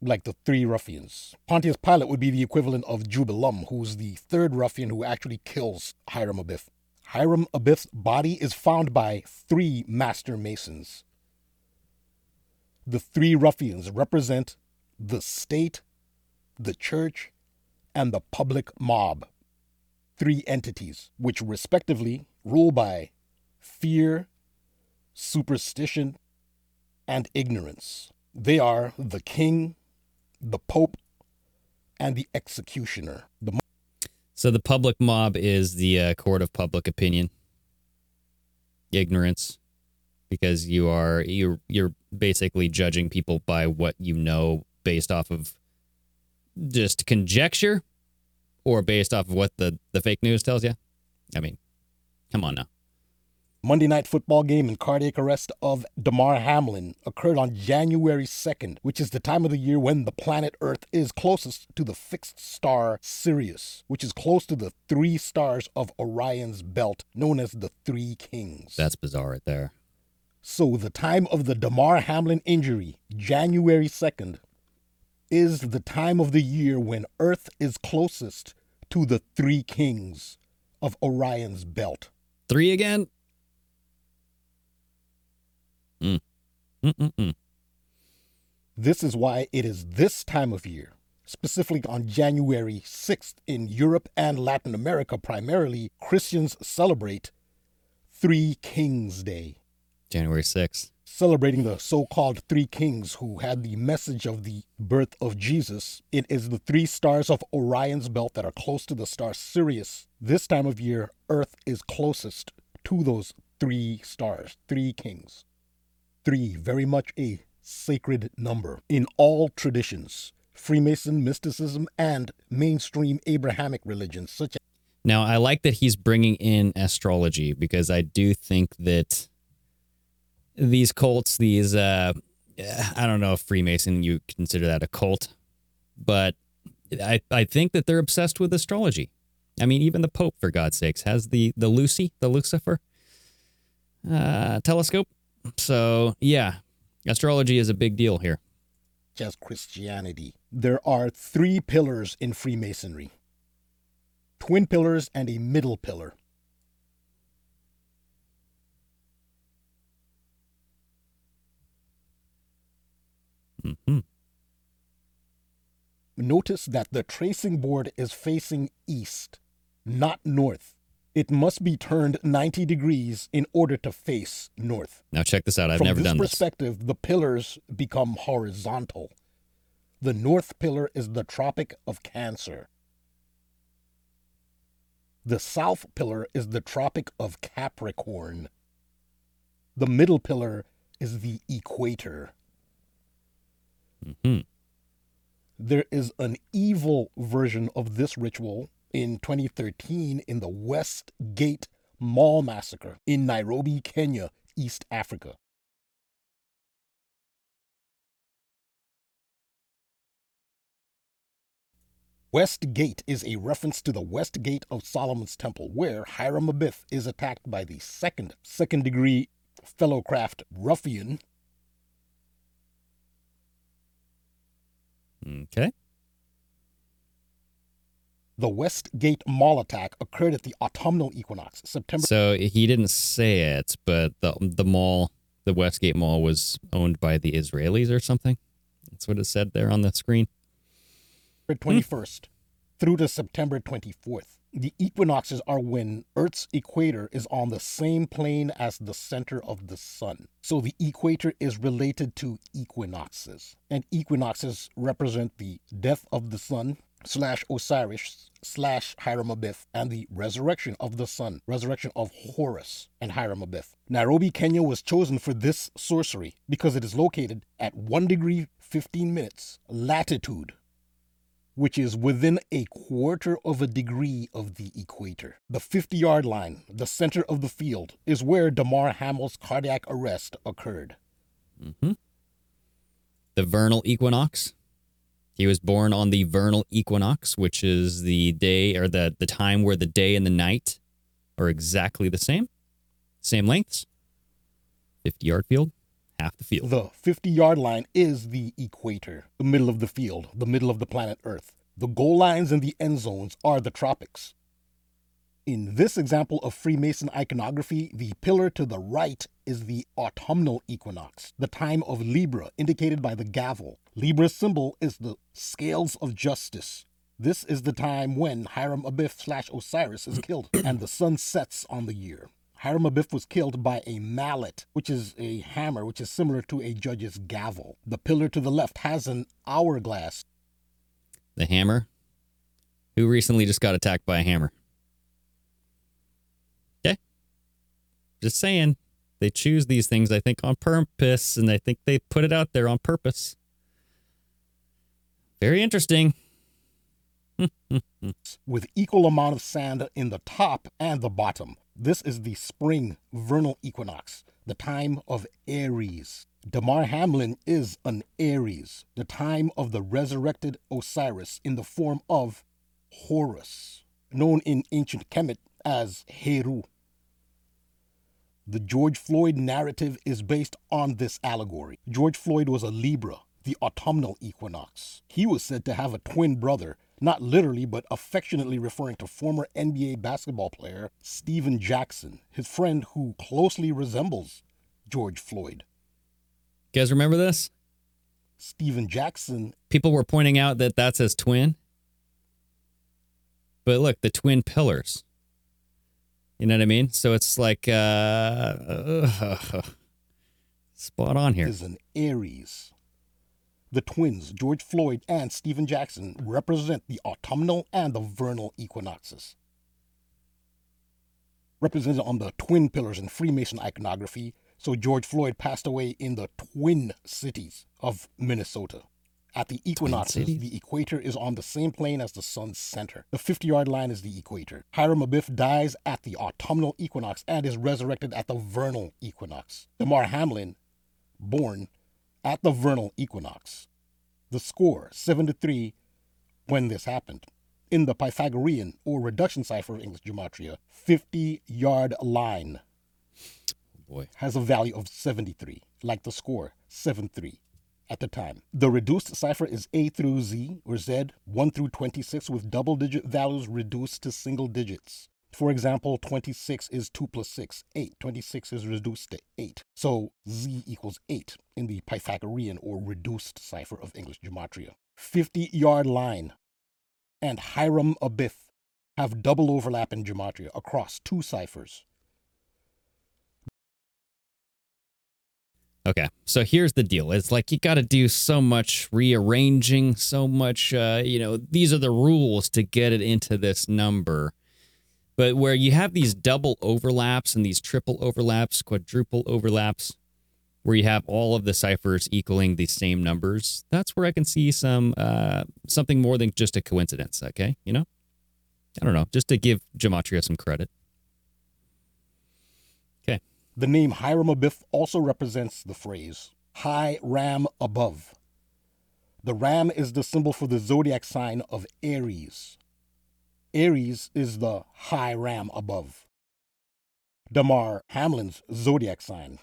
Speaker 8: Like the three ruffians. Pontius Pilate would be the equivalent of Jubelum, who's the third ruffian who actually kills Hiram Abiff. Hiram Abiff's body is found by three master masons. The three ruffians represent the state, the church, and the public mob. Three entities, which respectively rule by fear, superstition, and ignorance. They are the king, the pope, and the executioner. The
Speaker 4: So the public mob is the uh, court of public opinion, ignorance, because you are you you're basically judging people by what you know based off of just conjecture, or based off of what the the fake news tells you. I mean, come on now.
Speaker 8: Monday night football game and cardiac arrest of Damar Hamlin occurred on January 2nd, which is the time of the year when the planet Earth is closest to the fixed star Sirius, which is close to the three stars of Orion's belt, known as the Three Kings.
Speaker 4: That's bizarre right there.
Speaker 8: So the time of the Damar Hamlin injury, January 2nd, is the time of the year when Earth is closest to the Three Kings of Orion's belt.
Speaker 4: Three again. Mm. Mm-mm-mm.
Speaker 8: This is why it is this time of year, specifically on January 6th in Europe and Latin America primarily, Christians celebrate Three Kings Day,
Speaker 4: January 6th.
Speaker 8: celebrating the so called Three Kings who had the message of the birth of Jesus. It is the three stars of Orion's belt that are close to the star Sirius. This time of year, Earth is closest to those three stars, three kings. Three, very much a sacred number in all traditions Freemason, mysticism, and mainstream Abrahamic religions, such as
Speaker 4: Now, I like that he's bringing in astrology because I do think that these cults, these, uh, I don't know if Freemason, you consider that a cult, but I, I think that they're obsessed with astrology. I mean, even the Pope, for God's sakes, has the, the Lucy, the Lucifer uh, telescope. So, yeah, astrology is a big deal here.
Speaker 8: as Christianity. There are three pillars in Freemasonry twin pillars and a middle pillar.
Speaker 4: hmm
Speaker 8: Notice that the tracing board is facing east, not north. It must be turned 90 degrees in order to face north.
Speaker 4: Now, check this out. I've
Speaker 8: From
Speaker 4: never
Speaker 8: this
Speaker 4: done this.
Speaker 8: perspective, the pillars become horizontal. The north pillar is the Tropic of Cancer. The south pillar is the Tropic of Capricorn. The middle pillar is the equator.
Speaker 4: hmm
Speaker 8: There is an evil version of this ritual in 2013 in the West Gate Mall Massacre in Nairobi, Kenya, East Africa. West Gate is a reference to the West Gate of Solomon's Temple, where Hiram Abiff is attacked by the second second degree fellow craft ruffian
Speaker 4: Okay.
Speaker 8: The Westgate Mall attack occurred at the autumnal equinox, September
Speaker 4: So he didn't say it, but the the mall, the Westgate Mall, was owned by the Israelis or something. That's what it said there on the screen.
Speaker 8: September 21st hmm. through to September 24th. The equinoxes are when Earth's equator is on the same plane as the center of the sun. So the equator is related to equinoxes. And equinoxes represent the death of the sun slash Osiris slash Hiram Abiff and the resurrection of the sun, resurrection of Horus and Hiram Abiff. Nairobi, Kenya was chosen for this sorcery because it is located at 1 degree 15 minutes latitude, which is within a quarter of a degree of the equator. The 50 yard line, the center of the field, is where Damar Hamlin's cardiac arrest occurred.
Speaker 4: Mm-hmm. The vernal equinox. He was born on the vernal equinox, which is the day or the, the time where the day and the night are exactly the same, same lengths. 50 yard field, half the field.
Speaker 8: The 50 yard line is the equator, the middle of the field, the middle of the planet Earth. The goal lines and the end zones are the tropics. In this example of Freemason iconography, the pillar to the right is the autumnal equinox, the time of Libra, indicated by the gavel. Libra's symbol is the scales of justice. This is the time when Hiram Abiff slash Osiris is killed, and the sun sets on the year. Hiram Abiff was killed by a mallet, which is a hammer, which is similar to a judge's gavel. The pillar to the left has an hourglass.
Speaker 4: The hammer. Who recently just got attacked by a hammer? Just saying. They choose these things, I think, on purpose, and I think they put it out there on purpose. Very interesting.
Speaker 8: with equal amount of sand in the top and the bottom. This is the spring vernal equinox, the time of Aries. Damar Hamlin is an Aries, the time of the resurrected Osiris in the form of Horus, known in ancient Kemet as Heru. The George Floyd narrative is based on this allegory. George Floyd was a Libra, the autumnal equinox. He was said to have a twin brother, not literally, but affectionately referring to former NBA basketball player Stephen Jackson, his friend who closely resembles George Floyd.
Speaker 4: You guys remember this?
Speaker 8: Stephen Jackson
Speaker 4: People were pointing out that that's his twin. But look, the twin pillars. You know what I mean? So it's like uh, uh spot on here.
Speaker 8: is an Aries. The twins, George Floyd and Stephen Jackson, represent the autumnal and the vernal equinoxes. Represented on the twin pillars in Freemason iconography, so George Floyd passed away in the twin cities of Minnesota. At the equinoxes, the equator is on the same plane as the sun's center. The 50 yard line is the equator. Hiram Abiff dies at the autumnal equinox and is resurrected at the vernal equinox. Damar Hamlin, born at the vernal equinox. The score, 7 to 3, when this happened. In the Pythagorean or reduction cipher of English gematria, 50 yard line oh,
Speaker 4: Boy.
Speaker 8: has a value of 73, like the score, 7 3 at the time. The reduced cipher is A through Z or Z, 1 through 26, with double digit values reduced to single digits. For example, 26 is 2 plus 6, 8. 26 is reduced to 8. So Z equals 8 in the Pythagorean or reduced cipher of English gematria. 50 yard line and Hiram Abiff have double overlap in gematria across two ciphers.
Speaker 4: Okay, so here's the deal. It's like you got to do so much rearranging, so much, uh, you know, these are the rules to get it into this number. But where you have these double overlaps and these triple overlaps, quadruple overlaps, where you have all of the ciphers equaling the same numbers, that's where I can see some uh, something more than just a coincidence. Okay, you know, I don't know, just to give gematria some credit.
Speaker 8: The name Hiram Abiff also represents the phrase high ram above. The ram is the symbol for the zodiac sign of Aries. Aries is the high ram above. Damar Hamlin's zodiac sign.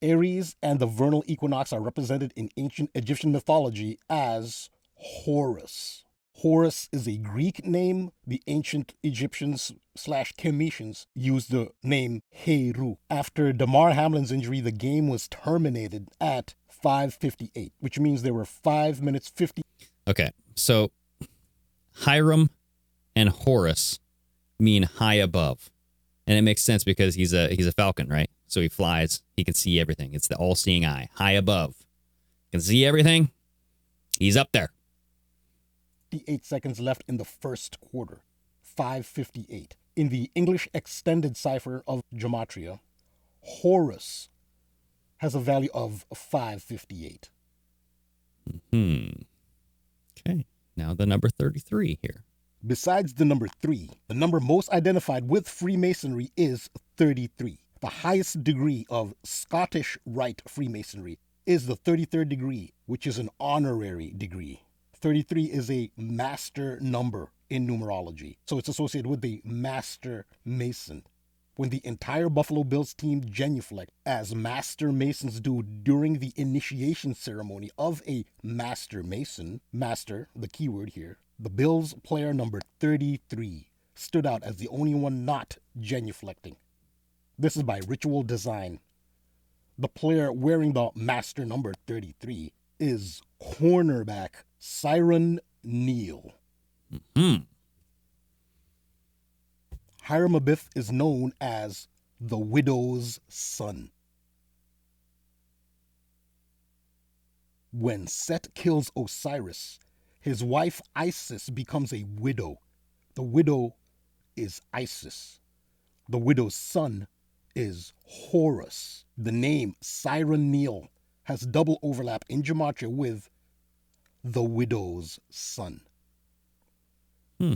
Speaker 8: Aries and the vernal equinox are represented in ancient Egyptian mythology as Horus. Horus is a Greek name. The ancient Egyptians slash Kemetians used the name Heru. After Damar Hamlin's injury, the game was terminated at 5:58, which means there were five minutes 50
Speaker 4: Okay, so Hiram and Horus mean high above, and it makes sense because he's a he's a falcon, right? So he flies, he can see everything. It's the all-seeing eye, high above, can see everything. He's up there.
Speaker 8: 58 seconds left in the first quarter. 558. In the English extended cipher of Gematria, Horus has a value of 558.
Speaker 4: Hmm. Okay. Now the number 33 here.
Speaker 8: Besides the number 3, the number most identified with Freemasonry is 33. The highest degree of Scottish Rite Freemasonry is the 33rd degree, which is an honorary degree. 33 is a master number in numerology, so it's associated with the Master Mason. When the entire Buffalo Bills team genuflect, as Master Masons do during the initiation ceremony of a Master Mason, Master, the keyword here, the Bills player number 33 stood out as the only one not genuflecting. This is by ritual design. The player wearing the master number 33 is cornerback Siran Neal.
Speaker 4: Hmm.
Speaker 8: Hiram Abiff is known as the widow's son. When Set kills Osiris, his wife Isis becomes a widow. The widow is Isis. The widow's son is Horus. The name Siran Neal has double overlap in Gematria with the widow's son.
Speaker 4: Hmm.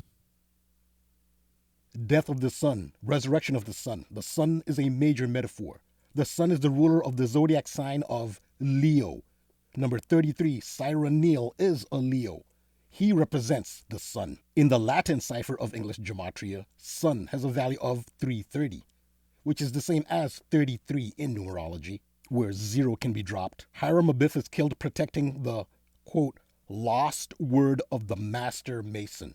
Speaker 8: Death of the sun, resurrection of the sun. The sun is a major metaphor. The sun is the ruler of the zodiac sign of Leo. Number 33, Siran Neal, is a Leo. He represents the sun. In the Latin cipher of English gematria, sun has a value of 330, which is the same as 33 in numerology, where zero can be dropped. Hiram Abiff is killed protecting the, quote, lost word of the master mason,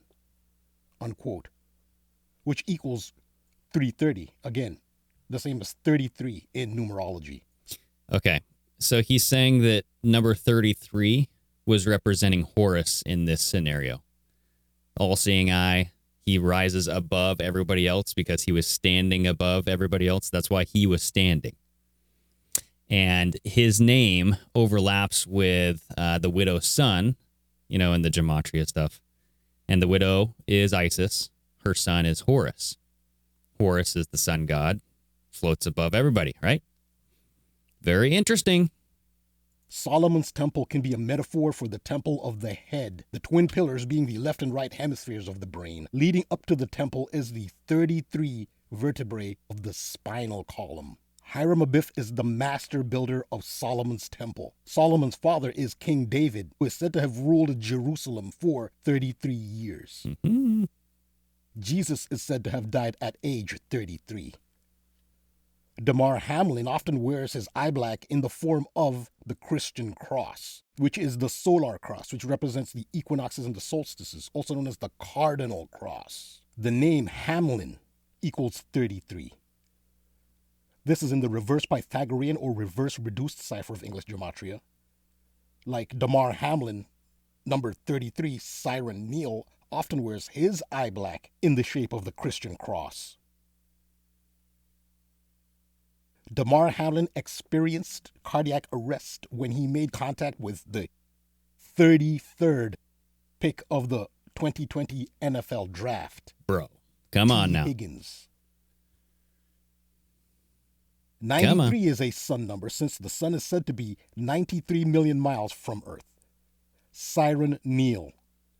Speaker 8: unquote, which equals 330. Again, the same as 33 in numerology.
Speaker 4: Okay. So he's saying that number 33 was representing Horus in this scenario. All seeing eye. He rises above everybody else because he was standing above everybody else. That's why he was standing. And his name overlaps with uh, the widow's son, you know, in the gematria stuff. And the widow is Isis. Her son is Horus. Horus is the sun god, floats above everybody, right? Very interesting.
Speaker 8: Solomon's temple can be a metaphor for the temple of the head, the twin pillars being the left and right hemispheres of the brain. Leading up to the temple is the 33 vertebrae of the spinal column. Hiram Abiff is the master builder of Solomon's temple. Solomon's father is King David, who is said to have ruled Jerusalem for 33 years.
Speaker 4: Mhm.
Speaker 8: Jesus is said to have died at age 33. Damar Hamlin often wears his eye black in the form of the Christian cross, which is the solar cross, which represents the equinoxes and the solstices, also known as the cardinal cross. The name Hamlin equals 33. This is in the reverse Pythagorean or reverse reduced cipher of English gematria. Like Damar Hamlin, number 33, Siran Neal, often wears his eye black in the shape of the Christian cross. Damar Hamlin experienced cardiac arrest when he made contact with the 33rd pick of the 2020 NFL draft.
Speaker 4: Bro, come on now.
Speaker 8: Higgins.
Speaker 4: Come on.
Speaker 8: 93 is a sun number since the sun is said to be 93 million miles from Earth. Siran Neal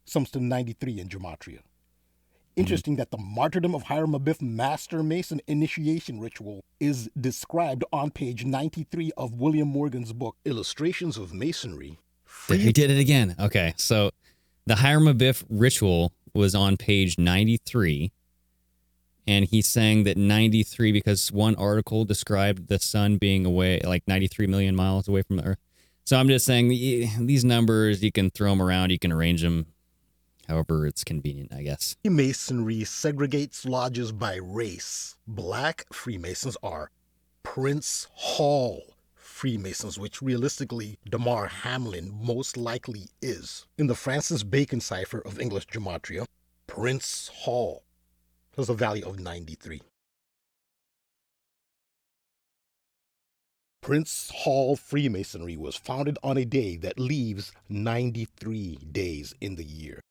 Speaker 8: sums to 93 in Gematria. Mm-hmm. Interesting that the martyrdom of Hiram Abiff Master Mason initiation ritual is described on page 93 of William Morgan's book, Illustrations of Masonry.
Speaker 4: He did it again. Okay. So the Hiram Abiff ritual was on page 93. And he's saying that 93 because one article described the sun being away like 93 million miles away from the earth. So I'm just saying these numbers, you can throw them around, you can arrange them however it's convenient, I guess.
Speaker 8: Freemasonry segregates lodges by race. Black Freemasons are Prince Hall Freemasons, which realistically Damar Hamlin most likely is. In the Francis Bacon cipher of English Gematria, Prince Hall has a value of 93. Prince Hall Freemasonry was founded on a day that leaves 93 days in the year.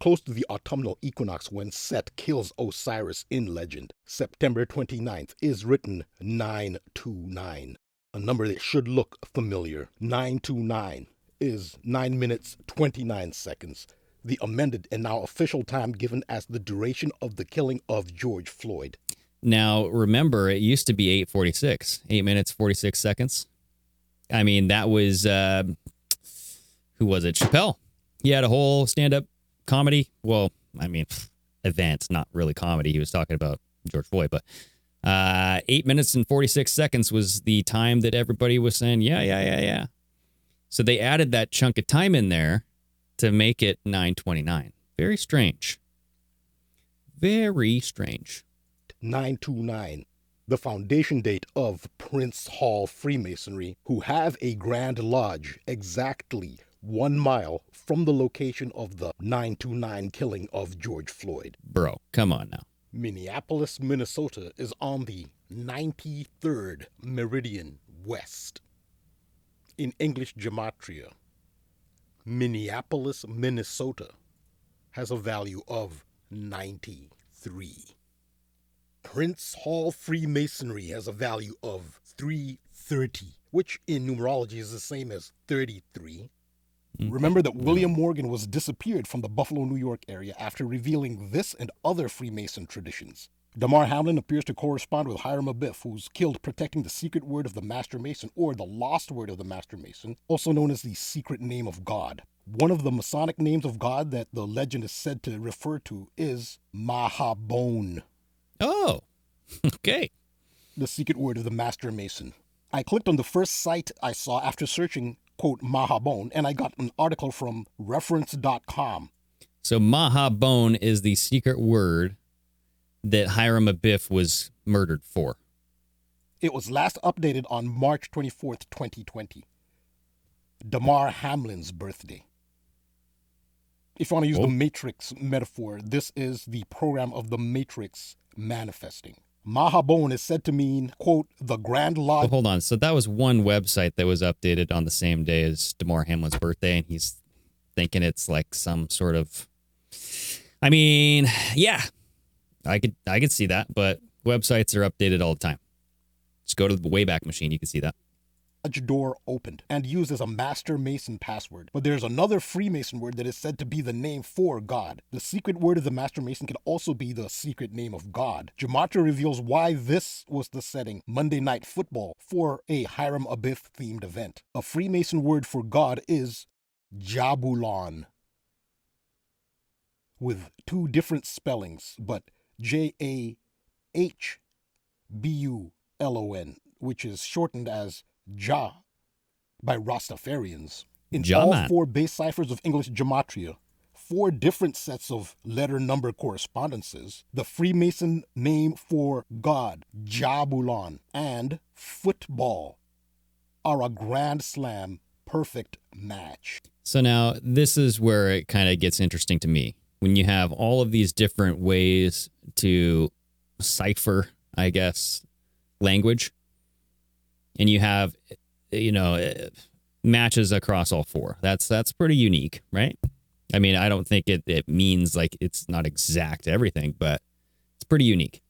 Speaker 8: close to the autumnal equinox when Set kills Osiris in legend. September 29th is written 929, a number that should look familiar. 929 is 9 minutes 29 seconds, the amended and now official time given as the duration of the killing of George Floyd.
Speaker 4: Now, remember, it used to be 846, 8 minutes, 46 seconds. I mean, that was, uh, who was it? Chappelle. He had a whole stand up comedy. Well, I mean, event, not really comedy. He was talking about George Floyd, but uh, 8 minutes and 46 seconds was the time that everybody was saying, yeah, yeah, yeah, yeah. So they added that chunk of time in there to make it 929. Very strange. Very strange.
Speaker 8: 929, the foundation date of Prince Hall Freemasonry, who have a Grand Lodge exactly one mile from the location of the 929 killing of George Floyd.
Speaker 4: Bro, come on now.
Speaker 8: Minneapolis, Minnesota is on the 93rd meridian west. In English gematria, Minneapolis, Minnesota has a value of 93. Prince Hall Freemasonry has a value of 330, which in numerology is the same as 33. Mm-hmm. Remember that mm-hmm. William Morgan was disappeared from the Buffalo, New York area after revealing this and other Freemason traditions. Damar Hamlin appears to correspond with Hiram Abiff, who's killed protecting the secret word of the Master Mason, or the lost word of the Master Mason, also known as the secret name of God. One of the Masonic names of God that the legend is said to refer to is Mahabone,
Speaker 4: Oh, okay.
Speaker 8: the secret word of the Master Mason. I clicked on the first site I saw after searching, quote, Mahabone, and I got an article from reference.com.
Speaker 4: So Mahabone is the secret word that Hiram Abiff was murdered for.
Speaker 8: It was last updated on March 24th, 2020. Damar Hamlin's birthday. If you want to use
Speaker 4: Oh.
Speaker 8: the Matrix metaphor, this is the program of the Matrix manifesting. Mahabone is said to mean, quote, the Grand Lodge.
Speaker 4: hold on. So that was one website that was updated on the same day as Damar Hamlin's birthday, and he's thinking it's like some sort of. I mean, yeah, I could I could see that, but websites are updated all the time. Just go to the Wayback Machine, you can see that.
Speaker 8: door opened and used as a Master Mason password. But there's another Freemason word that is said to be the name for God. The secret word of the Master Mason can also be the secret name of God. Gematria reveals why this was the setting Monday Night Football for a Hiram Abiff themed event. A Freemason word for God is Jabulon, with two different spellings, but J A H B U L O N, which is shortened as Jah by Rastafarians. In all four base ciphers of English gematria, four different sets of letter number correspondences, the Freemason name for God, Jabulon, and football are a Grand Slam perfect match.
Speaker 4: So now this is where it kind of gets interesting to me. When you have all of these different ways to cipher, I guess, language, and you have, you know, eh, matches across all four. That's that's pretty unique, right? I mean, I don't think it, it means like it's not exact everything, but it's pretty unique.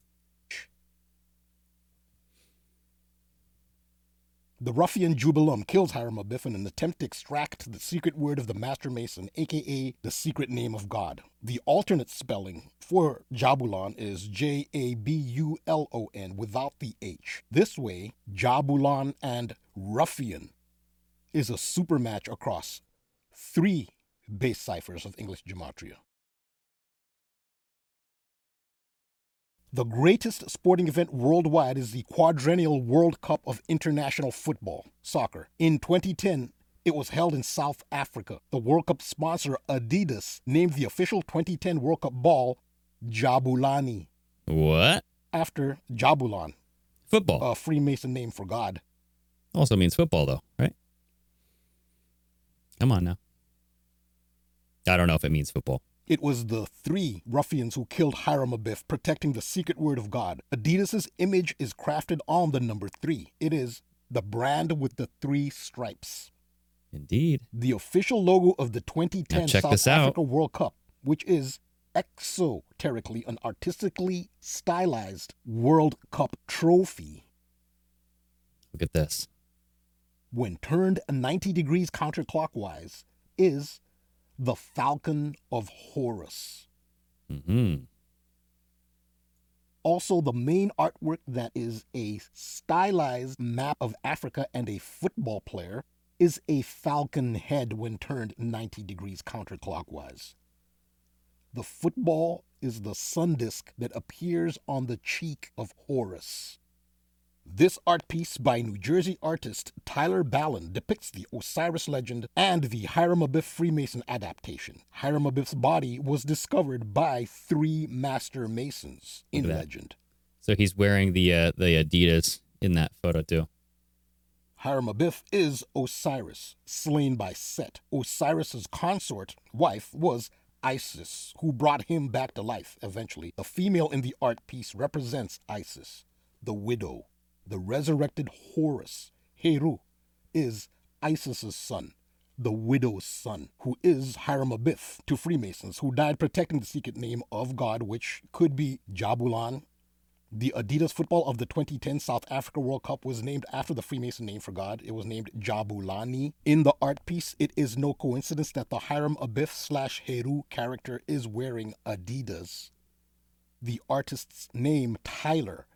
Speaker 8: The ruffian Jubelum kills Hiram Abiff in an attempt to extract the secret word of the Master Mason, aka the secret name of God. The alternate spelling for Jabulon is J A B U L O N without the H. This way, Jabulon and Ruffian is a super match across three base ciphers of English gematria. The greatest sporting event worldwide is the quadrennial World Cup of International Football, soccer. In 2010, it was held in South Africa. The World Cup sponsor Adidas named the official 2010 World Cup ball Jabulani
Speaker 4: What?
Speaker 8: after Jabulon,
Speaker 4: Football
Speaker 8: a Freemason name for God.
Speaker 4: also means football, though, right? Come on now. I don't know if it means football.
Speaker 8: It was the three ruffians who killed Hiram Abiff, protecting the secret word of God. Adidas's image is crafted on the number three. It is the brand with the three stripes.
Speaker 4: Indeed.
Speaker 8: The official logo of the 2010 South. Africa World Cup which is exoterically an artistically stylized World Cup trophy
Speaker 4: Look at this.
Speaker 8: when turned 90 degrees counterclockwise, is the Falcon of Horus.
Speaker 4: hmm
Speaker 8: Also, the main artwork that is a stylized map of Africa and a football player is a falcon head when turned 90 degrees counterclockwise. The football is the sun disk that appears on the cheek of Horus. This art piece by New Jersey artist Tyler Ballin depicts the Osiris legend and the Hiram Abiff Freemason adaptation. Hiram Abiff's body was discovered by three master masons in legend.
Speaker 4: So he's wearing the uh, the Adidas in that photo too.
Speaker 8: Hiram Abiff is Osiris, slain by Set. Osiris's consort, wife, was Isis, who brought him back to life eventually. The female in the art piece represents Isis, the widow. The resurrected Horus, Heru, is Isis's son, the widow's son, who is Hiram Abiff to Freemasons, who died protecting the secret name of God, which could be Jabulon, the Adidas football of the 2010 South Africa World Cup was named after the Freemason name for God. It was named Jabulani. In the art piece, it is no coincidence that the Hiram Abiff slash Heru character is wearing Adidas. The artist's name, Tyler,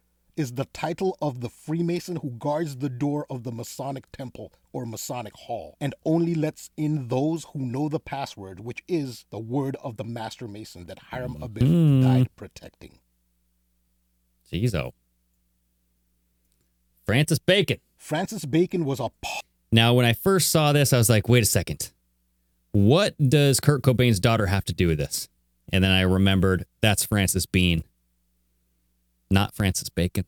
Speaker 8: is the title of the Freemason who guards the door of the Masonic temple or Masonic hall and only lets in those who know the password, which is the word of the Master Mason that Hiram Abiff
Speaker 4: Mhm.
Speaker 8: died protecting.
Speaker 4: Jeez, oh. Francis Bacon.
Speaker 8: Francis Bacon was a
Speaker 4: Now, when I first saw this, I was like, wait a second. What does Kurt Cobain's daughter have to do with this? And then I remembered that's Frances Bean, not Francis Bacon.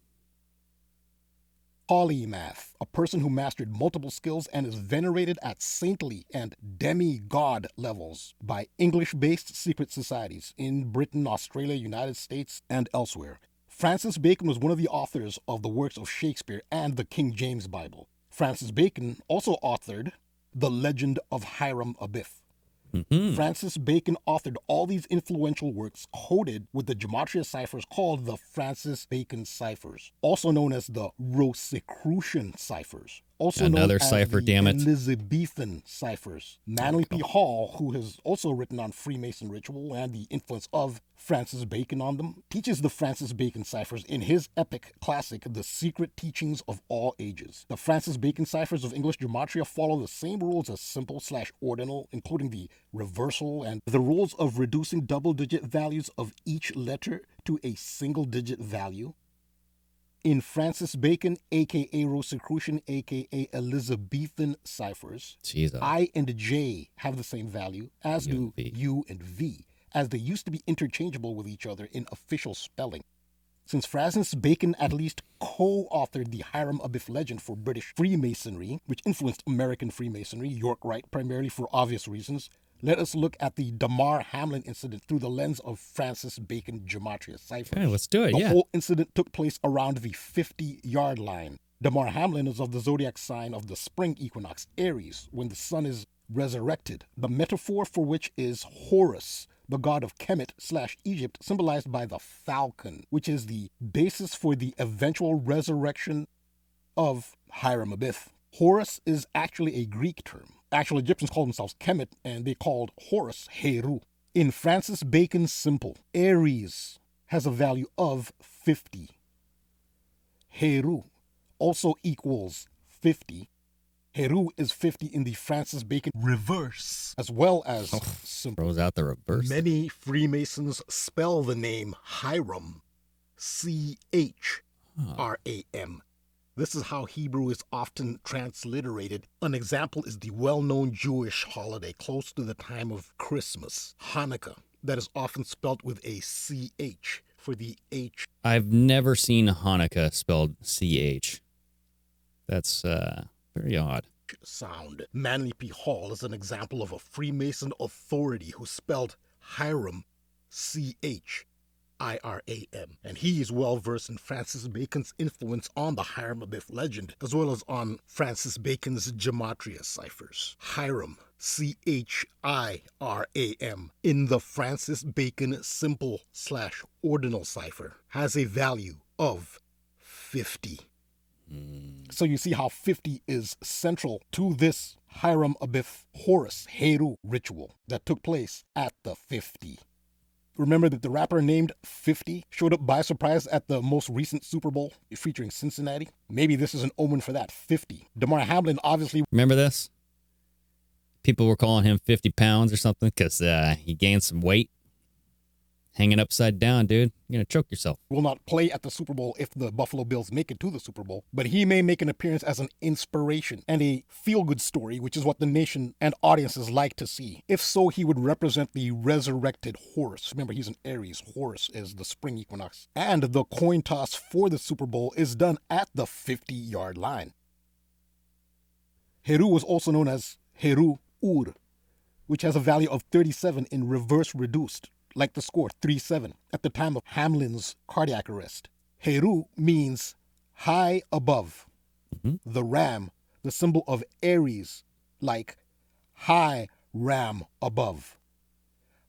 Speaker 8: polymath, a person who mastered multiple skills and is venerated at saintly and demigod levels by English based secret societies in Britain, Australia, United States, and elsewhere. Francis Bacon was one of the authors of the works of Shakespeare and the King James Bible. Francis Bacon also authored The Legend of Hiram Abiff.
Speaker 4: Mhm.
Speaker 8: Francis Bacon authored all these influential works coded with the gematria ciphers called the Francis Bacon ciphers, also known as the Rosicrucian ciphers. Also
Speaker 4: Another
Speaker 8: known as
Speaker 4: cipher,
Speaker 8: the
Speaker 4: damn it.
Speaker 8: Elizabethan ciphers. Manly P. Hall, who has also written on Freemason ritual and the influence of Francis Bacon on them, teaches the Francis Bacon ciphers in his epic classic, The Secret Teachings of All Ages. The Francis Bacon ciphers of English gematria follow the same rules as simple slash ordinal, including the reversal and the rules of reducing double digit values of each letter to a single digit value. In Francis Bacon, aka Rosicrucian, aka Elizabethan ciphers,
Speaker 4: oh.
Speaker 8: I and J have the same value, as
Speaker 4: U
Speaker 8: do
Speaker 4: V.
Speaker 8: U and V, as they used to be interchangeable with each other in official spelling. Since Francis Bacon at least co authored the Hiram Abiff legend for British Freemasonry, which influenced American Freemasonry, York Rite primarily for obvious reasons, let us look at the Damar Hamlin incident through the lens of Francis Bacon Gematria ciphers.
Speaker 4: Okay, let's do it.
Speaker 8: The
Speaker 4: Yeah.
Speaker 8: whole incident took place around the 50 yard line. Damar Hamlin is of the zodiac sign of the spring equinox, Aries, when the sun is resurrected. The metaphor for which is Horus, the god of Kemet slash Egypt, symbolized by the falcon, which is the basis for the eventual resurrection of Hiram Abiff. Horus is actually a Greek term. Actual Egyptians called themselves Kemet, and they called Horus Heru. In Francis Bacon's Simple, Aries has a value of 50. Heru also equals 50. Heru is 50 in the Francis Bacon reverse, as well as simple.
Speaker 4: Throws out the reverse.
Speaker 8: Many Freemasons spell the name Hiram C H R A M. This is how Hebrew is often transliterated. An example is the well known Jewish holiday close to the time of Christmas, Hanukkah, that is often spelt with a CH for the H.
Speaker 4: I've never seen Hanukkah spelled C H. That's uh, very odd.
Speaker 8: sound. Manly P. Hall is an example of a Freemason authority who spelled Hiram C H I R A M. And he is well versed in Francis Bacon's influence on the Hiram Abiff legend, as well as on Francis Bacon's Gematria ciphers. Hiram, C H I R A M, in the Francis Bacon simple slash ordinal cipher, has a value of 50. Hmm. So you see how 50 is central to this Hiram Abiff Horus Heru ritual that took place at the 50. Remember that the rapper named 50 showed up by surprise at the most recent Super Bowl featuring Cincinnati? Maybe this is an omen for that. 50. Damar Hamlin obviously
Speaker 4: Remember this? People were calling him 50 pounds or something because uh, he gained some weight. Hanging upside down, dude. You're to choke yourself.
Speaker 8: will not play at the Super Bowl if the Buffalo Bills make it to the Super Bowl, but he may make an appearance as an inspiration and a feel good story, which is what the nation and audiences like to see. If so, he would represent the resurrected Horus. Remember, he's an Aries. Horus is the spring equinox. And the coin toss for the Super Bowl is done at the 50 yard line. Heru was also known as Heru Ur, which has a value of 37 in reverse reduced, like the score 3 7 at the time of Hamlin's cardiac arrest. Heru means high above. Mm-hmm. The ram, the symbol of Aries, like high ram above.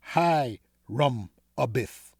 Speaker 8: High rum abiff.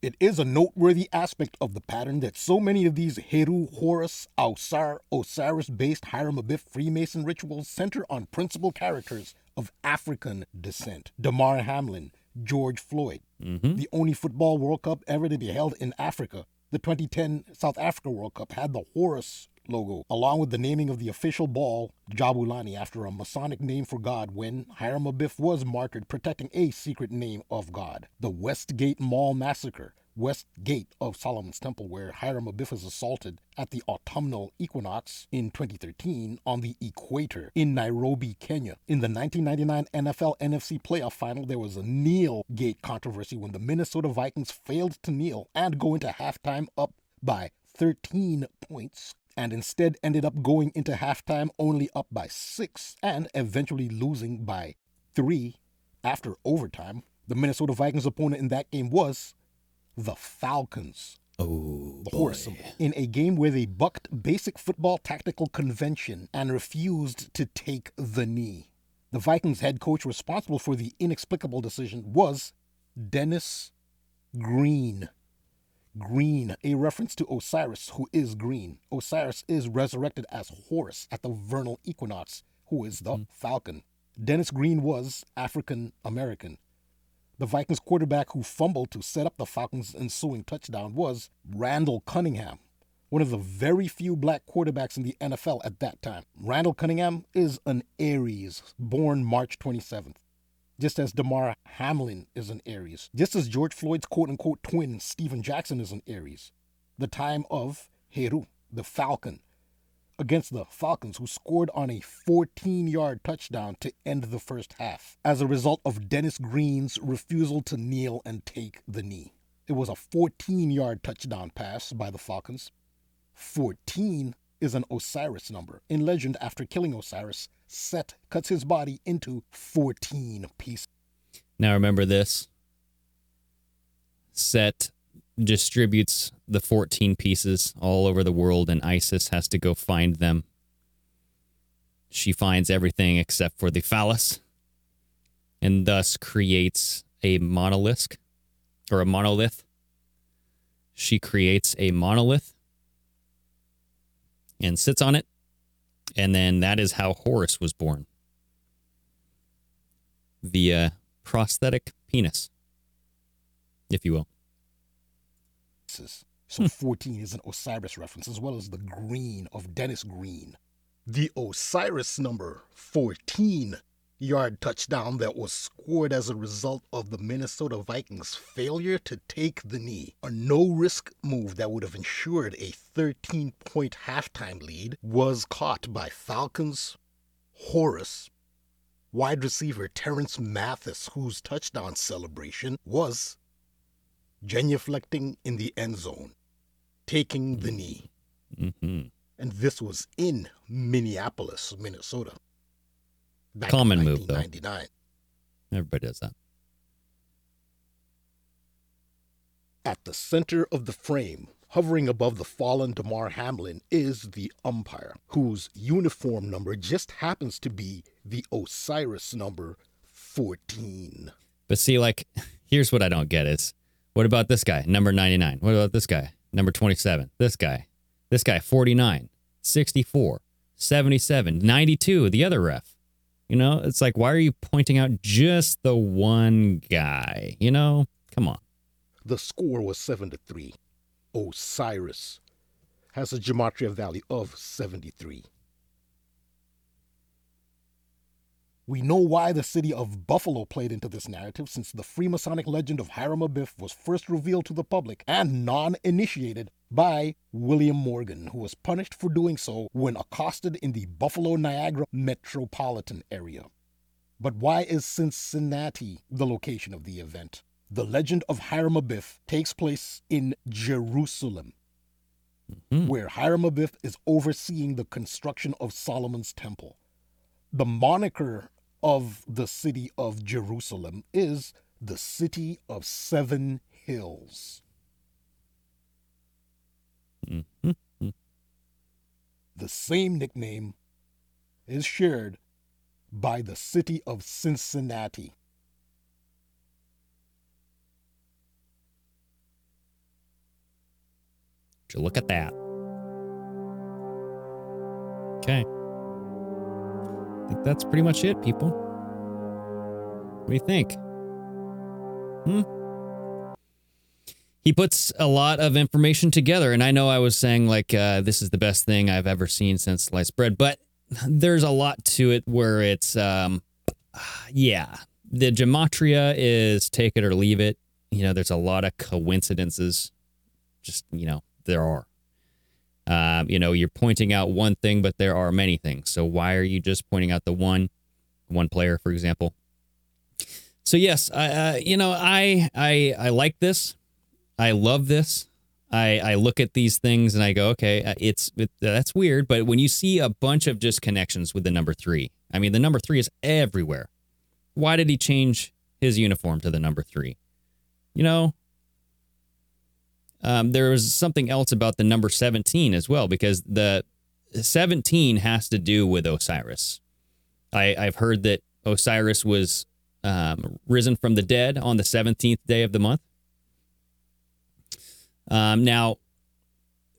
Speaker 8: It is a noteworthy aspect of the pattern that so many of these Heru, Horus, Ausar, Osiris based Hiram Abiff Freemason rituals center on principal characters of African descent. Damar Hamlin, George Floyd, mm-hmm. the only football World Cup ever to be held in Africa. The 2010 South Africa World Cup had the Horus logo, along with the naming of the official ball, Jabulani, after a Masonic name for God when Hiram Abiff was martyred protecting a secret name of God. The Westgate Mall Massacre, West Gate of Solomon's Temple, where Hiram Abiff was assaulted at the autumnal equinox in 2013 on the equator in Nairobi, Kenya. In the 1999 NFL NFC playoff final, there was a kneel gate controversy when the Minnesota Vikings failed to kneel and go into halftime up by 13 points and instead ended up going into halftime only up by six and eventually losing by three after overtime. The Minnesota Vikings opponent in that game was the Falcons.
Speaker 4: Oh,
Speaker 8: The horse. In a game where they bucked basic football tactical convention and refused to take the knee. The Vikings head coach responsible for the inexplicable decision was Dennis Green. Green, a reference to Osiris, who is green. Osiris is resurrected as Horus at the vernal equinox, who is the hmm. falcon. Dennis Green was African American. The Vikings quarterback who fumbled to set up the Falcons' ensuing touchdown was Randall Cunningham, one of the very few black quarterbacks in the NFL at that time. Randall Cunningham is an Aries, born March 27th just as Damar Hamlin is an Aries, just as George Floyd's quote unquote twin, Stephen Jackson, is an Aries. The time of Heru, the Falcon, against the Falcons, who scored on a 14 yard touchdown to end the first half as a result of Dennis Green's refusal to kneel and take the knee. It was a 14 yard touchdown pass by the Falcons. 14 is an Osiris number. In legend, after killing Osiris, Set cuts his body into 14 pieces.
Speaker 4: Now remember this. Set distributes the 14 pieces all over the world, and Isis has to go find them. She finds everything except for the phallus, and thus creates a monolith or a monolith. She creates a monolith and sits on it, and then that is how Horus was born via prosthetic penis, if you will.
Speaker 8: So hmm. 14 is an Osiris reference, as well as the green of Dennis Green. The Osiris number 14 yard touchdown that was scored as a result of the Minnesota Vikings' failure to take the knee. A no risk move that would have ensured a 13 point halftime lead was caught by Falcons Horus wide receiver Terance Mathis, whose touchdown celebration was genuflecting in the end zone, taking the knee.
Speaker 4: hmm
Speaker 8: And this was in Minneapolis, Minnesota. Back
Speaker 4: Common
Speaker 8: in
Speaker 4: move, though. Everybody does that.
Speaker 8: At the center of the frame, hovering above the fallen Damar Hamlin, is the umpire, whose uniform number just happens to be the Osiris number 14.
Speaker 4: But see, like, here's what I don't get is what about this guy, number 99? What about this guy, number 27? This guy, this guy, 49, 64, 77, 92, the other ref. You know, it's like, why are you pointing out just the one guy? You know, come on.
Speaker 8: The score was 7 to 3. Osiris has a gematria value of 73. We know why the city of Buffalo played into this narrative since the Freemasonic legend of Hiram Abiff was first revealed to the public and non initiated by William Morgan, who was punished for doing so when accosted in the Buffalo Niagara metropolitan area. But why is Cincinnati the location of the event? The legend of Hiram Abiff takes place in Jerusalem, hmm. where Hiram Abiff is overseeing the construction of Solomon's temple. The moniker of the city of Jerusalem is the city of seven hills. The same nickname is shared by the city of Cincinnati.
Speaker 4: Would you look at that? Okay. Think that's pretty much it, people. What do you think? Hmm? He puts a lot of information together, and I know I was saying, like, uh, this is the best thing I've ever seen since sliced bread, but there's a lot to it where it's, um, yeah, the gematria is take it or leave it. You know, there's a lot of coincidences. Just, you know, there are. Um, you know, you're pointing out one thing, but there are many things. So why are you just pointing out the one, one player, for example? So yes, I, uh, you know, I, I, I like this. I love this. I, I look at these things and I go, okay, uh, it's it, that's weird. But when you see a bunch of just connections with the number three, I mean, the number three is everywhere. Why did he change his uniform to the number three? You know, um, there was something else about the number 17 as well, because the 17 has to do with Osiris. I, I've heard that Osiris was um, risen from the dead on the 17th day of the month. Um, now,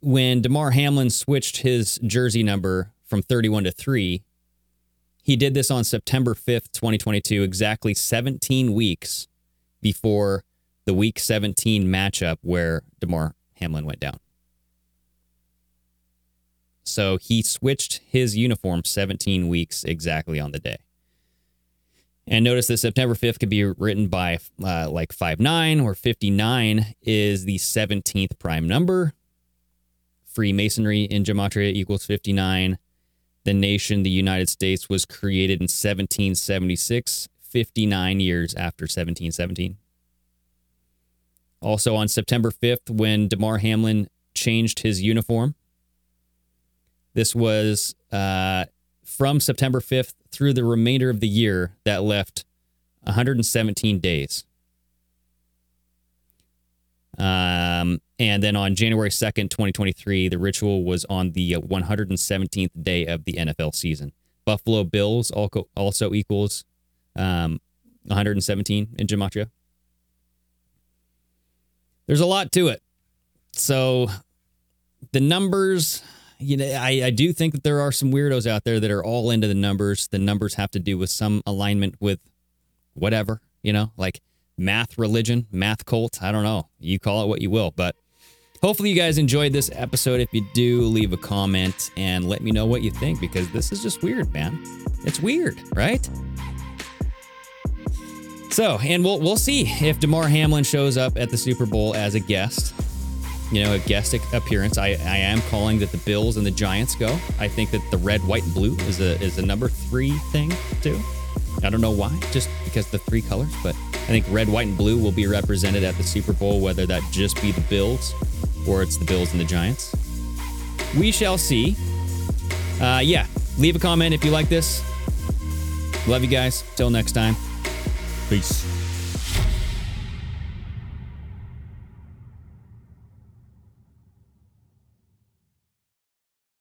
Speaker 4: when Damar Hamlin switched his jersey number from 31 to 3, he did this on September 5th, 2022, exactly 17 weeks before the week 17 matchup where Damar Hamlin went down. So he switched his uniform 17 weeks exactly on the day. And notice that September 5th could be written by uh, like 59 or 59 is the 17th prime number. Freemasonry in Gematria equals 59. The nation, the United States, was created in 1776, 59 years after 1717. Also on September 5th, when Damar Hamlin changed his uniform, this was uh, from September 5th through the remainder of the year that left 117 days. Um, and then on January 2nd, 2023, the ritual was on the 117th day of the NFL season. Buffalo Bills also, equals um, 117 in Gematria. There's a lot to it. So the numbers, you know, I, I do think that there are some weirdos out there that are all into the numbers. The numbers have to do with some alignment with whatever, you know, like math religion, math cult. I don't know. You call it what you will, but hopefully you guys enjoyed this episode. If you do, leave a comment and let me know what you think because this is just weird, man. It's weird, right? So, and we'll we'll see if Damar Hamlin shows up at the Super Bowl as a guest. You know, a guest appearance. I, I am calling that the Bills and the Giants go. I think that the red, white, and blue is a is a number three thing too. I don't know why, just because the three colors, but I think red, white, and blue will be represented at the Super Bowl, whether that just be the Bills or it's the Bills and the Giants. We shall see. Uh, yeah, leave a comment if you like this. Love you guys. Till next time. Peace.